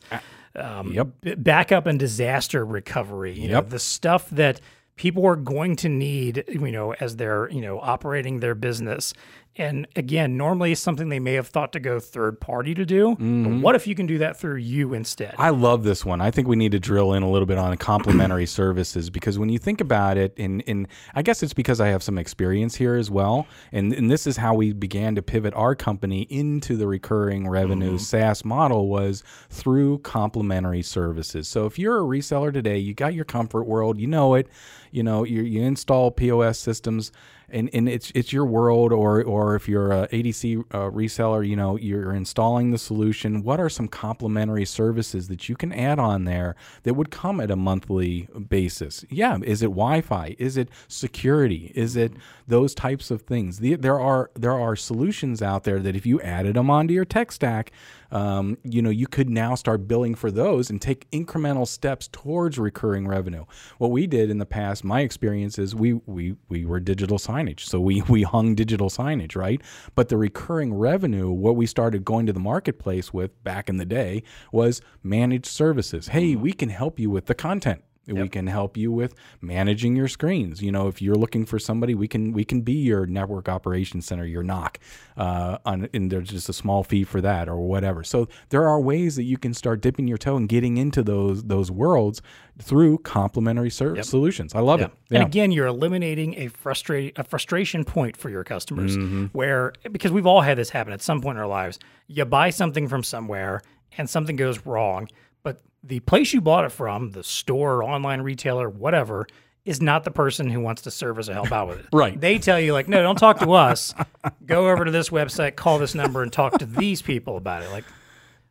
um, Yep. b- backup and disaster recovery. You know, Yep. the stuff that people are going to need, you know, as they're, you know, operating their business. And again, normally it's something they may have thought to go third party to do. But mm-hmm. what if you can do that through you instead? I love this one. I think we need to drill in a little bit on complementary services because when you think about it, and, and I guess it's because I have some experience here as well. And, and this is how we began to pivot our company into the recurring revenue mm-hmm. SaaS model was through complementary services. So if you're a reseller today, you got your comfort world, you know it, you know, you, you install POS systems and, and it's it's your world or or if you're a ADC uh, reseller, you know you're installing the solution. What are some complementary services that you can add on there that would come at a monthly basis? Yeah, is it Wi-Fi? Is it security? Is it those types of things? The, there are there are solutions out there that if you added them onto your tech stack, um, you know you could now start billing for those and take incremental steps towards recurring revenue. What we did in the past, my experience is we we we were digital signage, so we we hung digital signage, right? But the recurring revenue, what we started going to the marketplace with back in the day was managed services. Hey, we can help you with the content We can help you with managing your screens. You know, if you're looking for somebody, we can we can be your network operations center, your NOC, uh, on, and there's just a small fee for that or whatever. So there are ways that you can start dipping your toe and getting into those those worlds through complementary ser- solutions. I love it. And again, you're eliminating a frustrate a frustration point for your customers Mm-hmm. where because we've all had this happen at some point in our lives. You buy something from somewhere and something goes wrong, the place you bought it from, the store, online retailer, whatever, is not the person who wants to serve as a help out with it. Right. They tell you like, no, don't talk to us. Go over to this website, call this number, and talk to these people about it. Like,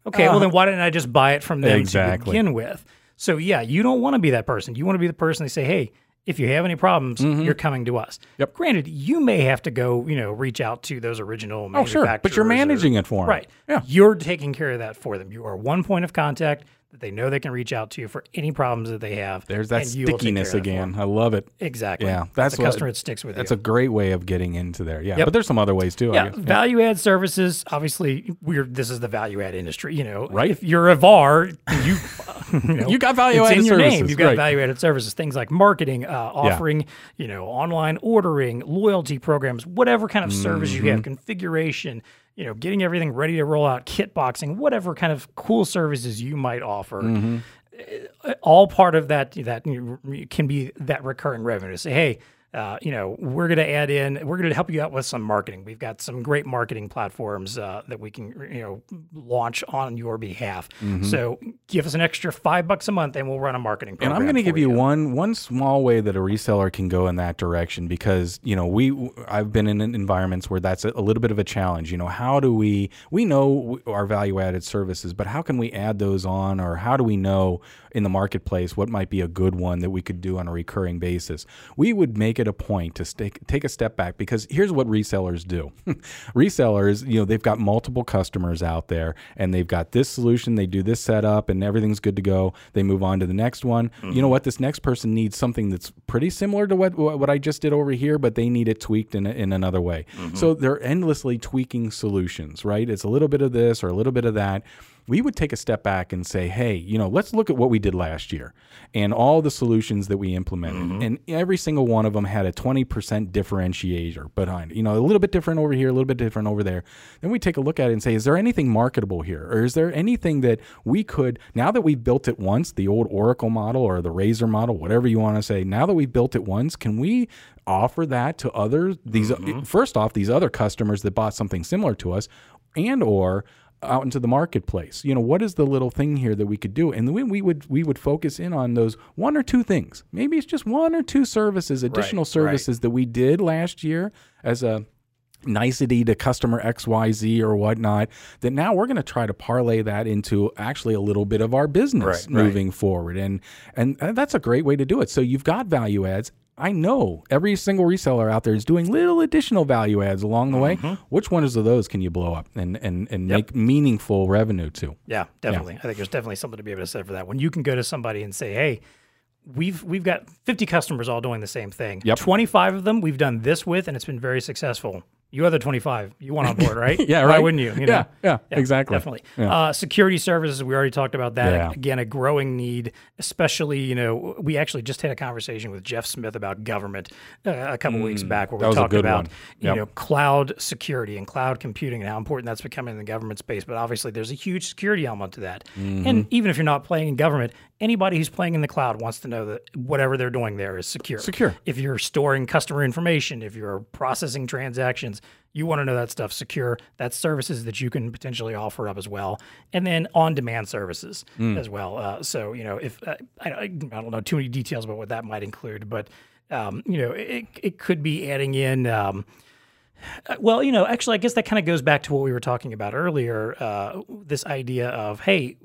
okay, well then why didn't I just buy it from them. Exactly. to begin with? So yeah, you don't want to be that person. You want to be the person they say, hey, if you have any problems, you're coming to us. Mm-hmm. Yep. Granted, you may have to go, you know, reach out to those original Oh, sure. But you're or- managing it them. Right. Yeah. You're taking care of that for them. You are one point of contact that they know they can reach out to you for any problems that they have. There's that and you will take stickiness care of that for again. I love it. Exactly. Yeah, That's a what- customer that sticks with That's you. a great way of getting into there. Yeah, Yep. but there's some other ways too. I yeah, guess. value add services. Obviously, we're this is the value add industry. You know, Right. If you're a VAR, you you, know, You got value added in your name. services, You've got right. value added services. Things like marketing, uh, offering, you know, online ordering, loyalty programs, whatever kind of service you Mm-hmm. have, configuration. You know, getting everything ready to roll out, kit boxing, whatever kind of cool services you might offer. Mm-hmm. All part of that that can be that recurring revenue. Say, hey, uh, you know, we're going to add in, we're going to help you out with some marketing. We've got some great marketing platforms uh, that we can, you know, launch on your behalf. Mm-hmm. So give us an extra five bucks a month, and we'll run a marketing And. I'm going to give you one one small way that a reseller can go in that direction because you know we I've been in environments where that's a, a little bit of a challenge. You know, how do we we know our value added services, but how can we add those on, or how do we know in the marketplace what might be a good one that we could do on a recurring basis? We would make it a point to stake, take a step back because here's what resellers do. resellers, you know, they've got multiple customers out there and they've got this solution, they do this setup and everything's good to go. They move on to the next one. You know mm-hmm. what? This next person needs something that's pretty similar to what what I just did over here, but they need it tweaked in, in another way. Mm-hmm. So they're endlessly tweaking solutions, right? It's a little bit of this or a little bit of that we would take a step back and say, hey, you know, let's look at what we did last year and all the solutions that we implemented. Mm-hmm. And every single one of them had a 20% differentiator behind. You know, a little bit different over here, a little bit different over there. Then we take a look at it and say, is there anything marketable here? Or is there anything that we could, now that we've built it once, the old Oracle model or the Razor model, whatever you want to say, now that we've built it once, can we offer that to others? These, mm-hmm. first off, these other customers that bought something similar to us and or out into the marketplace. You know, what is the little thing here that we could do? And then we would we would focus in on those one or two things. Maybe it's just one or two services, additional right. services that we did last year as a nicety to customer XYZ or whatnot, that now we're going to try to parlay that into actually a little bit of our business Right, right. moving forward. And and that's a great way to do it. So you've got value adds. I know every single reseller out there is doing little additional value adds along the way. Mm-hmm. Which ones of those can you blow up and and, and make meaningful revenue to? Yeah, definitely. I think there's definitely something to be able to say for that. When you can go to somebody and say, "Hey, we've we've got 50 customers all doing the same thing. Yep. 25 of them we've done this with, and it's been very successful. You other 25, you want on board, right? Yeah, Why right. wouldn't you? you Yeah, yeah, exactly. Definitely. Uh, security services, we already talked about that. Yeah. Again, a growing need, especially, you know, we actually just had a conversation with Jeff Smith about government uh, a couple weeks back where Mm, we talked about, one. you know, cloud security and cloud computing and how important that's becoming in the government space. But obviously, there's a huge security element to that. Mm-hmm. And even if you're not playing in government, anybody who's playing in the cloud wants to know that whatever they're doing there is secure. Secure. If you're storing customer information, if you're processing transactions, you want to know that stuff secure. That's services that you can potentially offer up as well, and then on-demand services Mm. as well. Uh, so you know, if uh, I, I don't know too many details about what that might include, but um, you know, it, it could be adding in. Um, uh, well, you know, actually, I guess that kind of goes back to what we were talking about earlier. Uh, this idea of, hey,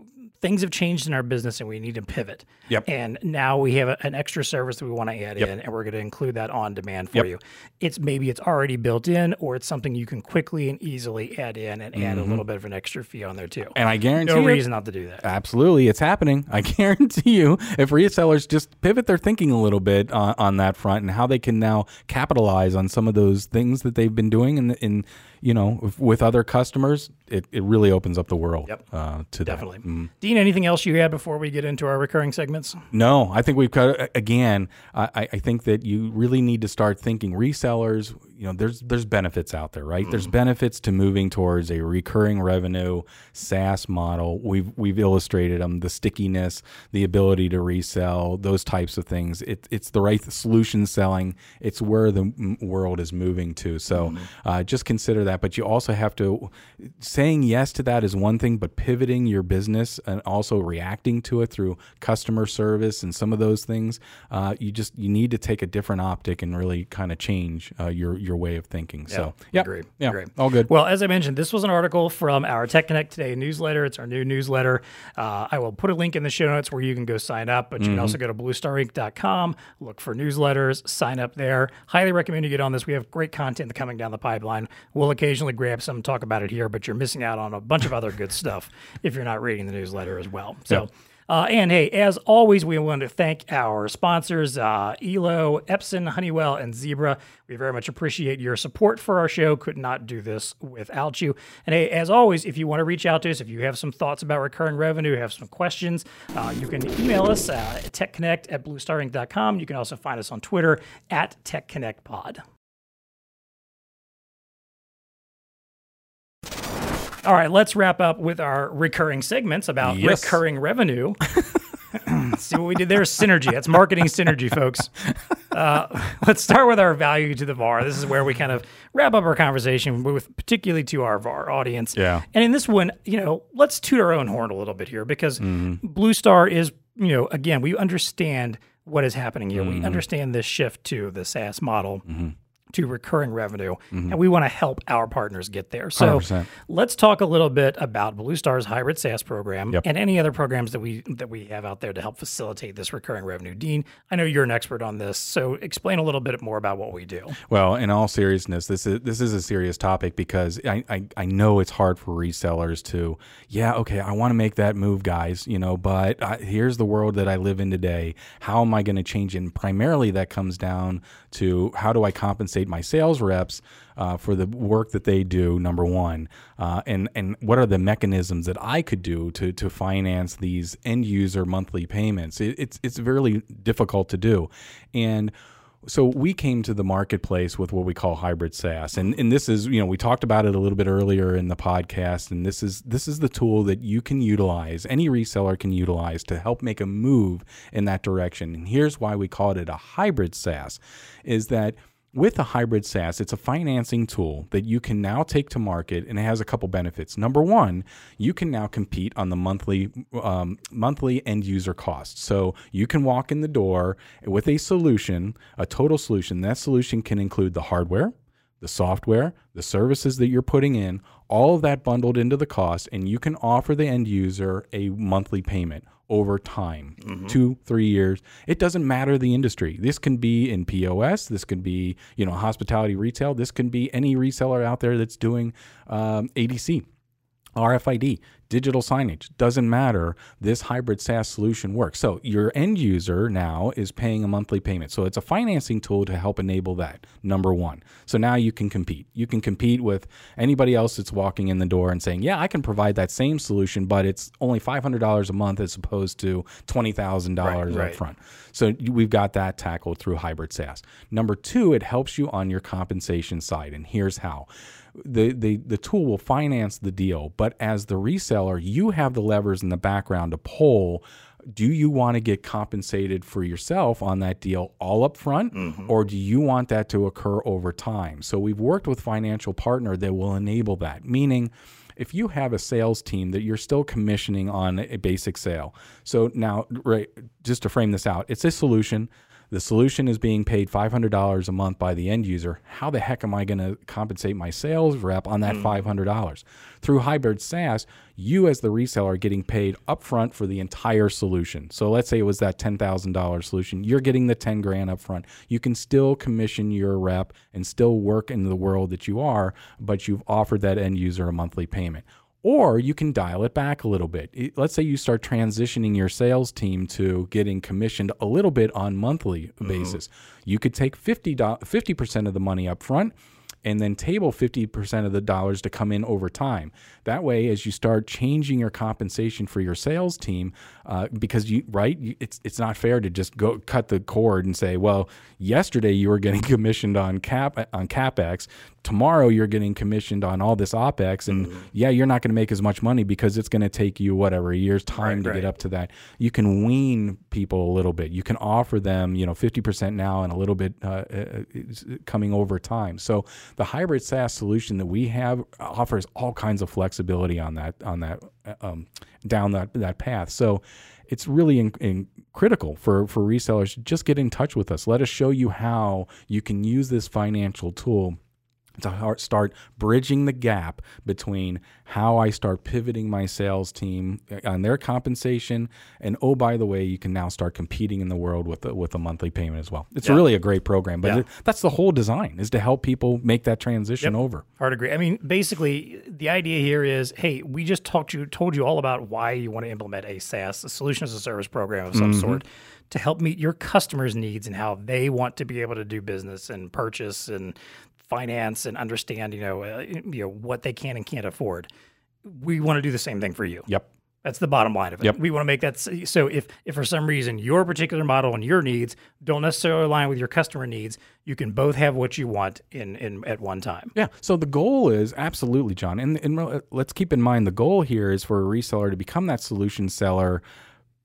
things have changed in our business and we need to pivot. Yep. And now we have a, an extra service that we want to add in, and we're going to include that on demand for Yep. you. It's maybe it's already built in, or it's something you can quickly and easily add in and add a little bit of an extra fee on there too. Mm-hmm. And I guarantee no reason not to do that. Absolutely, it's happening. I guarantee you, if resellers just pivot their thinking a little bit on, on that front and how they can now capitalize on some of those things that they've been doing in, in you know, with other customers, it, it really opens up the world Yep. uh, to. Definitely. Dean, anything else you had before we get into our recurring segments? No, I think we've got again. I- I think that you really need to start thinking resellers. You know, there's there's benefits out there, right? There's benefits to moving towards a recurring revenue SaaS model. We've we've illustrated them, the stickiness, the ability to resell, those types of things. It, it's the right solution selling. It's where the m- world is moving to. So uh, just consider that. But you also have to saying yes to that is one thing, but pivoting your business and also reacting to it through customer service and some of those things, uh, you just you need to take a different optic and really kind of change uh, your your way of thinking. so yeah, agree, yeah, agree. all good. Well, as I mentioned, this was an article from our Tech Connect Today newsletter. It's our new newsletter. Uh, I will put a link in the show notes where you can go sign up, but you can also go to bluestarinc.com, look for newsletters, sign up there. Highly recommend you get on this. We have great content coming down the pipeline. We'll occasionally grab some, talk about it here, but you're missing out on a bunch of other good stuff if you're not reading the newsletter as well. So, uh, and hey, as always, we want to thank our sponsors, uh, Elo, Epson, Honeywell, and Zebra. We very much appreciate your support for our show. Could not do this without you. And hey, as always, if you want to reach out to us, if you have some thoughts about recurring revenue, have some questions, uh, you can email us at techconnect at bluestarinc.com. You can also find us on Twitter at techconnectpod. All right, let's wrap up with our recurring segments about Yes. recurring revenue. See what we did there? Synergy. That's marketing synergy, folks. Uh, let's start with our value to the VAR. This is where we kind of wrap up our conversation with, particularly to our VAR audience. Yeah. And in this one, you know, let's toot our own horn a little bit here because mm-hmm. Blue Star is, you know, again, we understand what is happening here. We mm-hmm. understand this shift to the SaaS model. Mm-hmm. To recurring revenue, mm-hmm. and we want to help our partners get there. So 100%. let's talk a little bit about Blue Star's hybrid SaaS program Yep. and any other programs that we that we have out there to help facilitate this recurring revenue. Dean, I know you're an expert on this, so explain a little bit more about what we do. Well, in all seriousness, this is this is a serious topic because I, I, I know it's hard for resellers to, yeah, okay, I want to make that move, guys, you know, but I, here's the world that I live in today. How am I going to change it? And primarily, that comes down to how do I compensate my sales reps uh, for the work that they do? Number one, uh, and and what are the mechanisms that I could do to to finance these end user monthly payments? It, it's it's really difficult to do, and so we came to the marketplace with what we call hybrid SaaS, and and this is you know we talked about it a little bit earlier in the podcast, and this is this is the tool that you can utilize, any reseller can utilize to help make a move in that direction. And here's why we called it a hybrid SaaS, is that with a hybrid SaaS, it's a financing tool that you can now take to market, and it has a couple benefits. Number one, you can now compete on the monthly um, monthly end user cost. So you can walk in the door with a solution, a total solution. That solution can include the hardware, the software, the services that you're putting in, all of that bundled into the cost, and you can offer the end user a monthly payment over time two three years. It doesn't matter the industry. This can be in pos this can be you know hospitality retail this can be any reseller out there that's doing um, adc RFID, digital signage, doesn't matter. This hybrid SaaS solution works. So your end user now is paying a monthly payment. So it's a financing tool to help enable that, number one. So now you can compete. You can compete with anybody else that's walking in the door and saying, yeah, I can provide that same solution, but it's only $500 a month as opposed to $20,000 Right, right. up front. So we've got that tackled through hybrid SaaS. Number two, it helps you on your compensation side. And here's how the, the the tool will finance the deal, but as the reseller, you have the levers in the background to pull. Do you want to get compensated for yourself on that deal all up front, mm-hmm. or do you want that to occur over time? So we've worked with financial partner that will enable that. Meaning, if you have a sales team that you're still commissioning on a basic sale. So now, right, just to frame this out, it's a solution. The solution is being paid $500 a month by the end user. How the heck am I going to compensate my sales rep on that hmm. $500? Through hybrid SaaS, you as the reseller are getting paid upfront for the entire solution. So let's say it was that $10,000 solution. You're getting the 10 grand upfront. You can still commission your rep and still work in the world that you are, but you've offered that end user a monthly payment or you can dial it back a little bit. Let's say you start transitioning your sales team to getting commissioned a little bit on monthly basis. You could take 50 percent of the money up front and then table 50% of the dollars to come in over time. That way, as you start changing your compensation for your sales team, uh, because you right, you, it's it's not fair to just go cut the cord and say, well, yesterday you were getting commissioned on cap on capex, tomorrow you're getting commissioned on all this opex, and Mm-hmm. yeah, you're not going to make as much money because it's going to take you whatever a year's time Right, to right. get up to that. You can wean people a little bit. You can offer them, you know, 50% now and a little bit uh, uh, coming over time. So the hybrid SaaS solution that we have offers all kinds of flexibility on that on that uh, um, down that that path. So it's really in, in critical for for resellers to just get in touch with us. Let us show you how you can use this financial tool to start bridging the gap between how I start pivoting my sales team uh, on their compensation, and oh by the way, you can now start competing in the world with a, with a monthly payment as well. It's really a great program, but Yeah. it, that's the whole design is to help people make that transition over. Hard agree. I mean, basically, the idea here is, hey, we just talked you, told you all about why you want to implement a SaaS, a solution as a service program of some sort, to help meet your customers' needs and how they want to be able to do business and purchase and finance and understand, you know, uh, you know what they can and can't afford. We want to do the same thing for you. Yep. That's the bottom line of it. Yep. We want to make that so if if for some reason your particular model and your needs don't necessarily align with your customer needs, you can both have what you want in in at one time. Yeah. So the goal is absolutely, John, and, and uh, let's keep in mind the goal here is for a reseller to become that solution seller.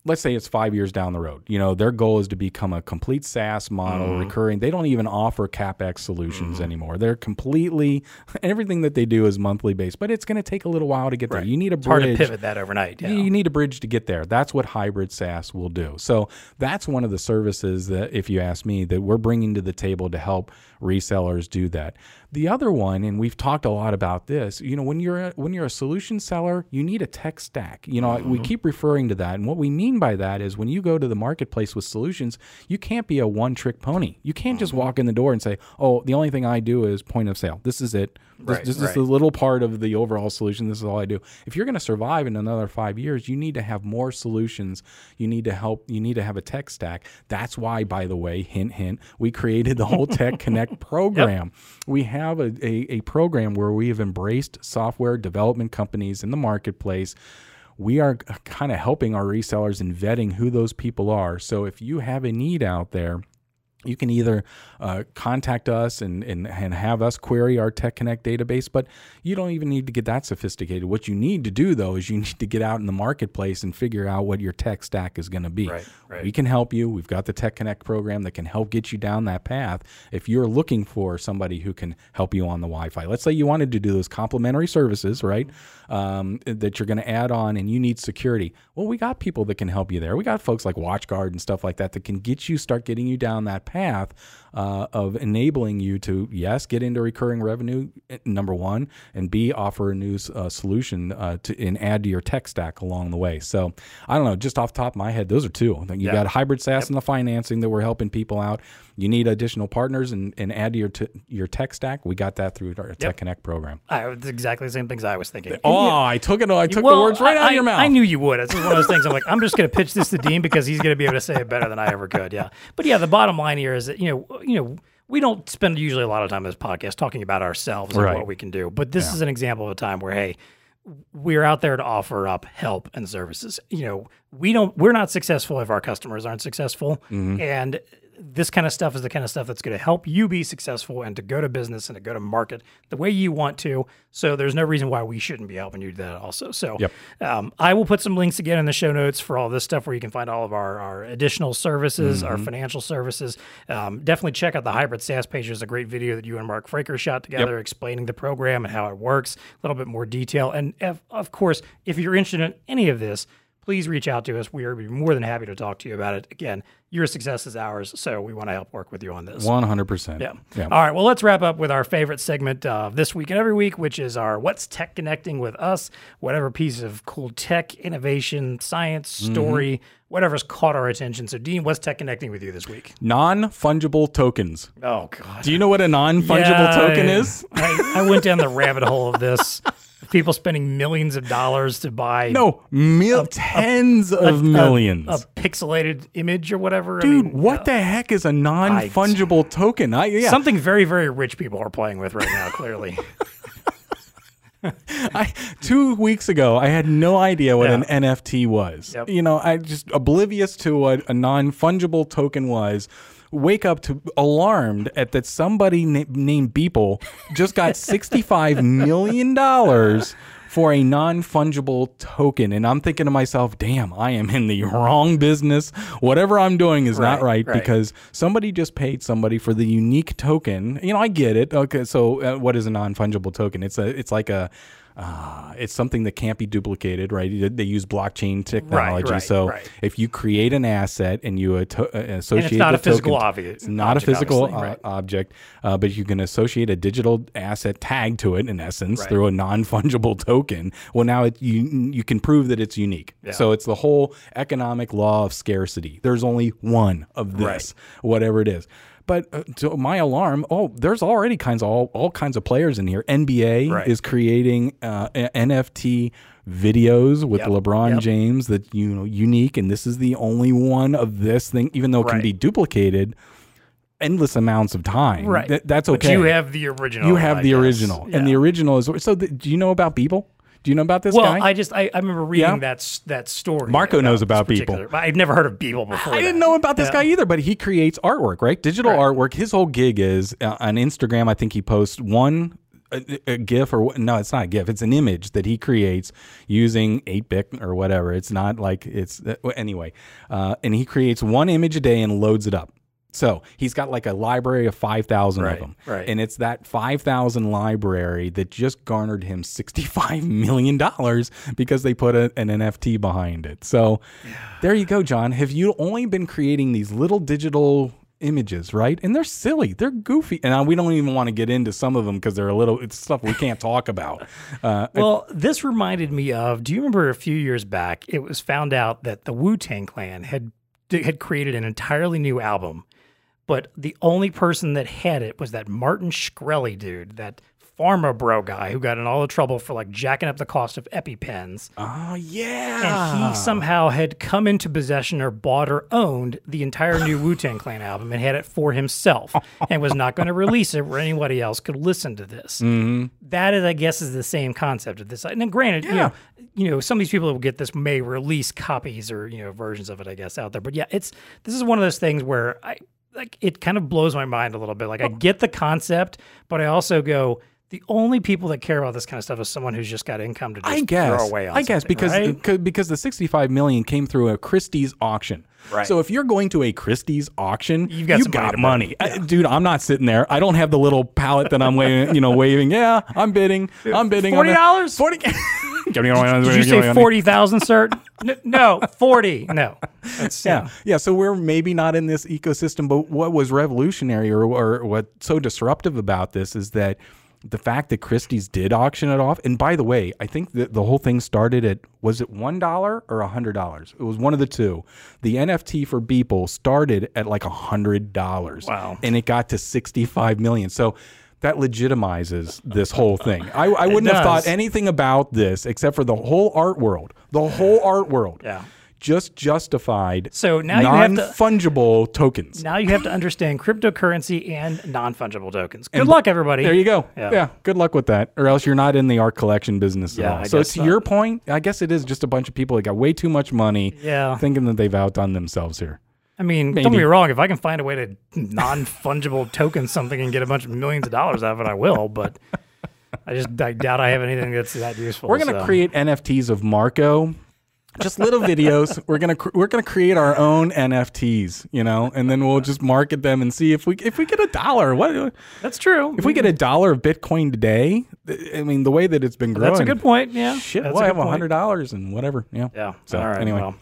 Let's say it's five years down the road. You know, their goal is to become a complete SaaS model, mm-hmm. recurring. They don't even offer capex solutions mm-hmm. anymore. They're completely everything that they do is monthly based, but it's going to take a little while to get there. You need a It's hard to pivot that overnight. Yeah. You need a bridge to get there. That's what hybrid SaaS will do. So that's one of the services that, if you ask me, that we're bringing to the table to help resellers do that. The other one, and we've talked a lot about this. You know, when you're a, when you're a solution seller, you need a tech stack. You know, we mm-hmm. keep referring to that, and what we mean by that is when you go to the marketplace with solutions, you can't be a one trick pony. You can't just mm-hmm. walk in the door and say, "Oh, the only thing I do is point of sale. This is it. This, Right, this is a little part of the overall solution. This is all I do. If you're going to survive in another five years, you need to have more solutions. You need to help. You need to have a tech stack. That's why, by the way, hint, hint, we created the whole Tech Connect program. We have a, a, a program where we have embraced software development companies in the marketplace. We are kind of helping our resellers in vetting who those people are. So if you have a need out there, you can either uh, contact us and, and, and have us query our Tech Connect database, but you don't even need to get that sophisticated. What you need to do, though, is you need to get out in the marketplace and figure out what your tech stack is going to be. Right, right. We can help you. We've got the Tech Connect program that can help get you down that path if you're looking for somebody who can help you on the Wi Fi. Let's say you wanted to do those complementary services, right? Um, that you're going to add on and you need security. Well, we got people that can help you there. We got folks like WatchGuard and stuff like that that can get you, start getting you down that path path uh, of enabling you to, yes, get into recurring revenue, eh, number one, and B, offer a new uh, solution uh, to and add to your tech stack along the way. So I don't know, just off the top of my head, those are two. You Yeah. got hybrid SaaS and the financing that we're helping people out. You need additional partners and, and add to your t- your tech stack. We got that through our Tech Connect program. I, it's exactly the same things I was thinking. Oh, I took it. I took Well, the words right out of your mouth. I knew you would. It's one of those things. I'm like, I'm just going to pitch this to Dean because he's going to be able to say it better than I ever could. Yeah, but yeah, the bottom line here is that you know, you know, we don't spend usually a lot of time in this podcast talking about ourselves and what we can do. But this is an example of a time where, hey, we're out there to offer up help and services. You know, we don't. We're not successful if our customers aren't successful, Mm-hmm. and this kind of stuff is the kind of stuff that's going to help you be successful and to go to business and to go to market the way you want to. So there's no reason why we shouldn't be helping you do that also. So Yep. um, I will put some links again in the show notes for all this stuff where you can find all of our, our additional services, our Mm-hmm. financial services. Um, definitely check out the hybrid SaaS page. There's a great video that you and Mark Fraker shot together explaining the program and how it works, a little bit more detail. And if, of course, if you're interested in any of this, please reach out to us. We are more than happy to talk to you about it. Again, your success is ours, so we want to help work with you on this. One hundred percent. Yeah. Yeah. All right. Well, let's wrap up with our favorite segment of this week and every week, which is our What's Tech Connecting with Us? Whatever piece of cool tech, innovation, science, Mm-hmm. story, whatever's caught our attention. So, Dean, what's tech connecting with you this week? Non fungible tokens. Oh, God. Do you know what a non fungible Yeah, token I- is? I, I went down the rabbit hole of this. People spending millions of dollars to buy No, mil- tens of millions. a pixelated image or whatever. I Dude, mean, what uh, the heck is a non-fungible token? I, yeah, Something very, very rich people are playing with right now, clearly. I, two weeks ago, I had no idea what Yeah. an NFT was. Yep. You know, I just oblivious to what a non fungible token was. Wake up to alarmed at that somebody na- named Beeple just got sixty-five million dollars for a non fungible token, and I'm thinking to myself, "Damn, I am in the wrong business. Whatever I'm doing is not Right, right, right. because somebody just paid somebody for the unique token. You know, I get it. Okay, so uh, what is a non fungible token? It's a, it's like a, uh, it's something that can't be duplicated, right? They- use blockchain technology. right, so right. if you create an asset and you ato- uh, associate, not the a physical token- obvi- it's not object, a physical uh, object, uh, but you can associate a digital asset tag to it in essence Right. through a non fungible token. Well, now it, you you can prove that it's unique. So it's the whole economic law of scarcity. There's only one of this, whatever it is. But uh, to my alarm, oh, there's already kinds of all, all kinds of players in here. NBA Right. is creating uh, NFT videos with Yep. LeBron Yep. James that you know unique, and this is the only one of this thing, even though it can be duplicated endless amounts of time. Right. Th- that's But okay. you have the original. You have I the guess. original, and the original is so. th- do you know about Beeple? Do you know about this Well, guy? I just I, I remember reading Yeah. that that story. Marco knows about Beeple. I've never heard of Beeple before. I didn't know about this Yeah. guy either, but he creates artwork, right? Digital Right. artwork. His whole gig is uh, on Instagram. I think he posts one a, a GIF or no, it's not a GIF. It's an image that he creates using 8-bit or whatever. It's not like it's uh, anyway. Uh, and he creates one image a day and loads it up. So he's got like a library of 5,000 Right, of them. right. And it's that 5,000 library that just garnered him $65 million because they put a, an NFT behind it. So there you go, John. Have you only been creating these little digital images, right? And they're silly, they're goofy. And uh, we don't even want to get into some of them because they're a little, it's stuff we can't talk about. Uh, Well, this reminded me of. Do you remember a few years back? It was found out that the Wu Tang Clan had had created an entirely new album, but the only person that had it was that Martin Shkreli dude, that pharma bro guy who got in all the trouble for like jacking up the cost of EpiPens. oh, yeah. And he somehow had come into possession or bought or owned the entire new Wu Tang Clan album and had it for himself and was not going to release it where anybody else could listen to this. Mm-hmm. That is, I guess, is the same concept of this. And then granted, you know, you know, some of these people that will get this may release copies or, you know, versions of it, I guess, out there. But yeah, it's this is one of those things where I like it kind of blows my mind a little bit. Like I get the concept, but I also go, the only people that care about this kind of stuff is someone who's just got income to just I guess. throw away I guess because right? because the 65 million came through a Christie's auction. Right. So if you're going to a Christie's auction, You've got some money to money. Uh, dude, I'm not sitting there. I don't have the little palette that I'm waving, you know, waving. Yeah, I'm bidding. I'm bidding. Forty dollars. $40? 40 Did you say forty thousand, sir? No, forty. No. That's, Yeah, yeah. So we're maybe not in this ecosystem, but what was revolutionary or, or what so disruptive about this is that the fact that Christie's did auction it off. And by the way, I think that the whole thing started at was it one dollar or a hundred dollars? It was one of the two. The NFT for Beeple started at like a hundred dollars. Wow. and it got to sixty five million. So. That legitimizes this whole thing. I, I wouldn't have thought anything about this except for the whole art world. The whole art world Yeah. just justified So now you have to- non-fungible tokens. Now you have to understand cryptocurrency and non fungible tokens. Good luck, everybody. There you go. Yeah. Yeah. good luck with that, or else you're not in the art collection business Yeah, at all. I so to not. your point, I guess it is just a bunch of people that got way too much money, Yeah. thinking that they've outdone themselves here. I mean, don't Maybe. get me wrong. If I can find a way to non fungible token something and get a bunch of millions of dollars out of it, I will. But I just I doubt I have anything that's that useful. We're gonna so. create NFTs of Marco. Just little videos. We're gonna cr- we're gonna create our own NFTs, you know, and then we'll just market them and see if we if we get a dollar. What That's true. if we get a dollar of Bitcoin today? I mean, the way that it's been growing. that's a good point. Yeah. Shit, that's we'll have a hundred dollars and whatever. Yeah. Yeah. So All right. anyway, well.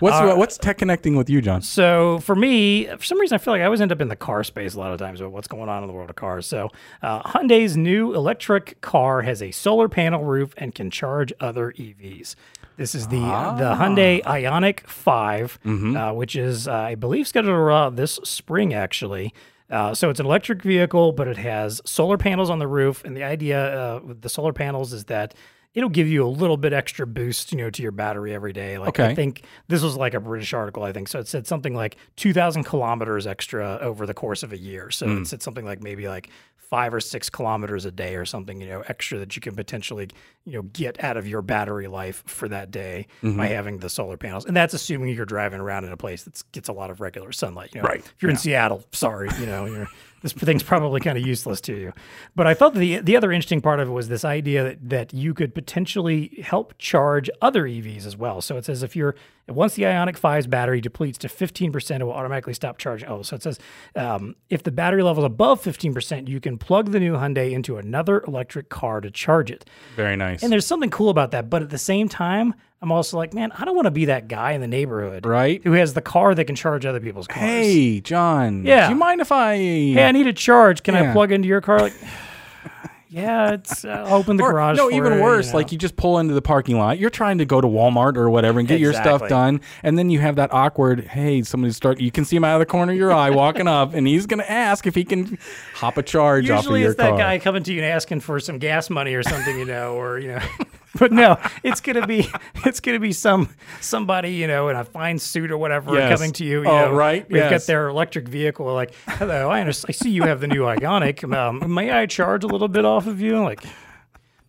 What's Uh, what's tech connecting with you, John? So for me, for some reason, I feel like I always end up in the car space a lot of times about what's going on in the world of cars. So uh, Hyundai's new electric car has a solar panel roof and can charge other EVs. This is the the Hyundai Ioniq 5, uh, which is, uh, I believe, scheduled to roll out this spring, actually. Uh, so it's an electric vehicle, but it has solar panels on the roof. And the idea uh, with the solar panels is that it'll give you a little bit extra boost, you know, to your battery every day. Like I think this was like a British article, I think. So it said something like 2,000 kilometers extra over the course of a year. So Hmm. it said something like maybe like five or six kilometers a day or something, you know, extra that you can potentially, you know, get out of your battery life for that day Mm-hmm. by having the solar panels. And that's assuming you're driving around in a place that gets a lot of regular sunlight. You know, Right. If you're in Seattle, sorry, you know, you're, this thing's probably kind of useless to you. But I thought the the other interesting part of it was this idea that, that you could potentially help charge other EVs as well. So it says if you're once the Ioniq 5's battery depletes to 15%, it will automatically stop charging. Oh, so it says um, if the battery level is above 15%, you can plug the new Hyundai into another electric car to charge it. Very nice. And there's something cool about that. But at the same time, I'm also like, man, I don't want to be that guy in the neighborhood, Right. Who has the car that can charge other people's cars. hey, John. Yeah. Do you mind if I? hey, I need a charge. Can I plug into your car? Like, yeah, it's uh, open the Or- garage. no, even you, worse. you know. like you just pull into the parking lot. You're trying to go to Walmart or whatever and get your stuff done, and then you have that awkward. Hey, somebody start. You can see him out of the corner of your eye walking up, and he's going to ask if he can hop a charge off of Usually your it's that guy coming to you and asking for some gas money or something, you know, or you know. But no, it's gonna be it's gonna be some somebody you know in a fine suit or whatever Yes. coming to you. you Oh, know, right, They've got their electric vehicle. Like, hello, I understand. I see you have the new Ioniq. Um, may I charge a little bit off of you? Like,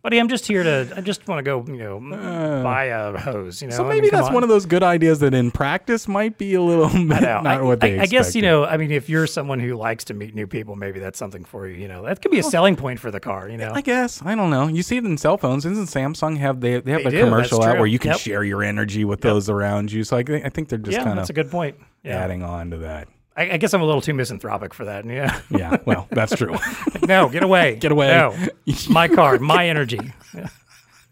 buddy, I'm just here to. I just want to go. You know, buy a hose. You know. Uh. so maybe that's one of those good ideas that in practice might be a little not I, what they I, I guess you know. I mean, if you're someone who likes to meet new people, maybe that's something for you. You know, that could be a selling point for the car. You know, I guess I don't know. You see it in cell phones. Doesn't Samsung have they they have They a do, commercial out where you can Yep. share your energy with those around you? So I think I think they're just yeah, kind that's a good point. Yeah, adding on to that. I, I guess I'm a little too misanthropic for that. Yeah, Yeah, well, that's true. no, get away, Get away. No, my car, my energy.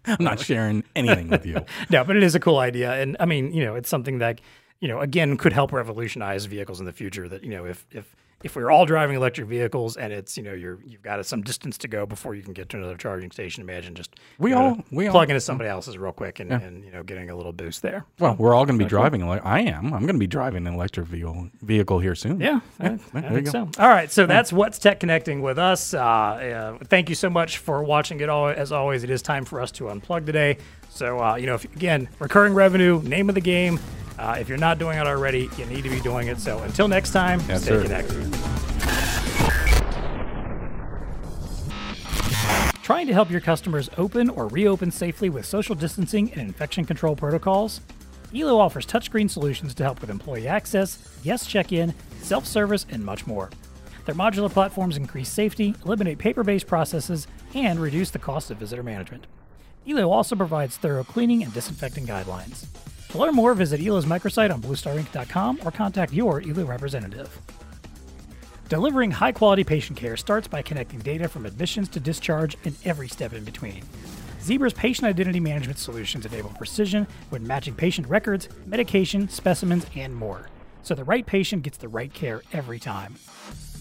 I'm not sharing anything with you. No, but it is a cool idea, and I mean, you know, it's something that you know, again, could help revolutionize vehicles in the future. That you know, if if if we're all driving electric vehicles and it's you know you're you've got some distance to go before you can get to another charging station, imagine just We you know, all- we all- plug into somebody else's real quick and, and you know getting a little boost there. Well, we're all going to be driving. ele- I am. I'm going to be driving an electric vehicle vehicle here soon. Yeah, I, I there you think so. All right, so that's what's tech connecting with us. Uh, uh, thank you so much for watching it all. As always, it is time for us to unplug today. So uh, you know, if, again, recurring revenue, name of the game. Uh, if you're not doing it already, you need to be doing it. So until next time, Yes, stay sir. connected. Trying to help your customers open or reopen safely with social distancing and infection control protocols? Elo offers touchscreen solutions to help with employee access, guest check in, self service, and much more. Their modular platforms increase safety, eliminate paper based processes, and reduce the cost of visitor management. Elo also provides thorough cleaning and disinfecting guidelines. To learn more, visit Elo's microsite on bluestarinc.com or contact your Elo representative. Delivering high quality patient care starts by connecting data from admissions to discharge and every step in between. Zebra's patient identity management solutions enable precision when matching patient records, medication, specimens, and more, so the right patient gets the right care every time.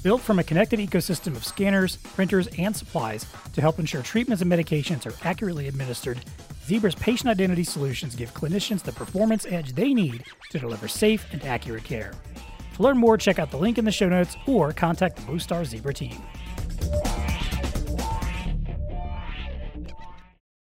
Built from a connected ecosystem of scanners, printers, and supplies to help ensure treatments and medications are accurately administered, Zebra's patient identity solutions give clinicians the performance edge they need to deliver safe and accurate care. To learn more, check out the link in the show notes or contact the Blue Star Zebra team.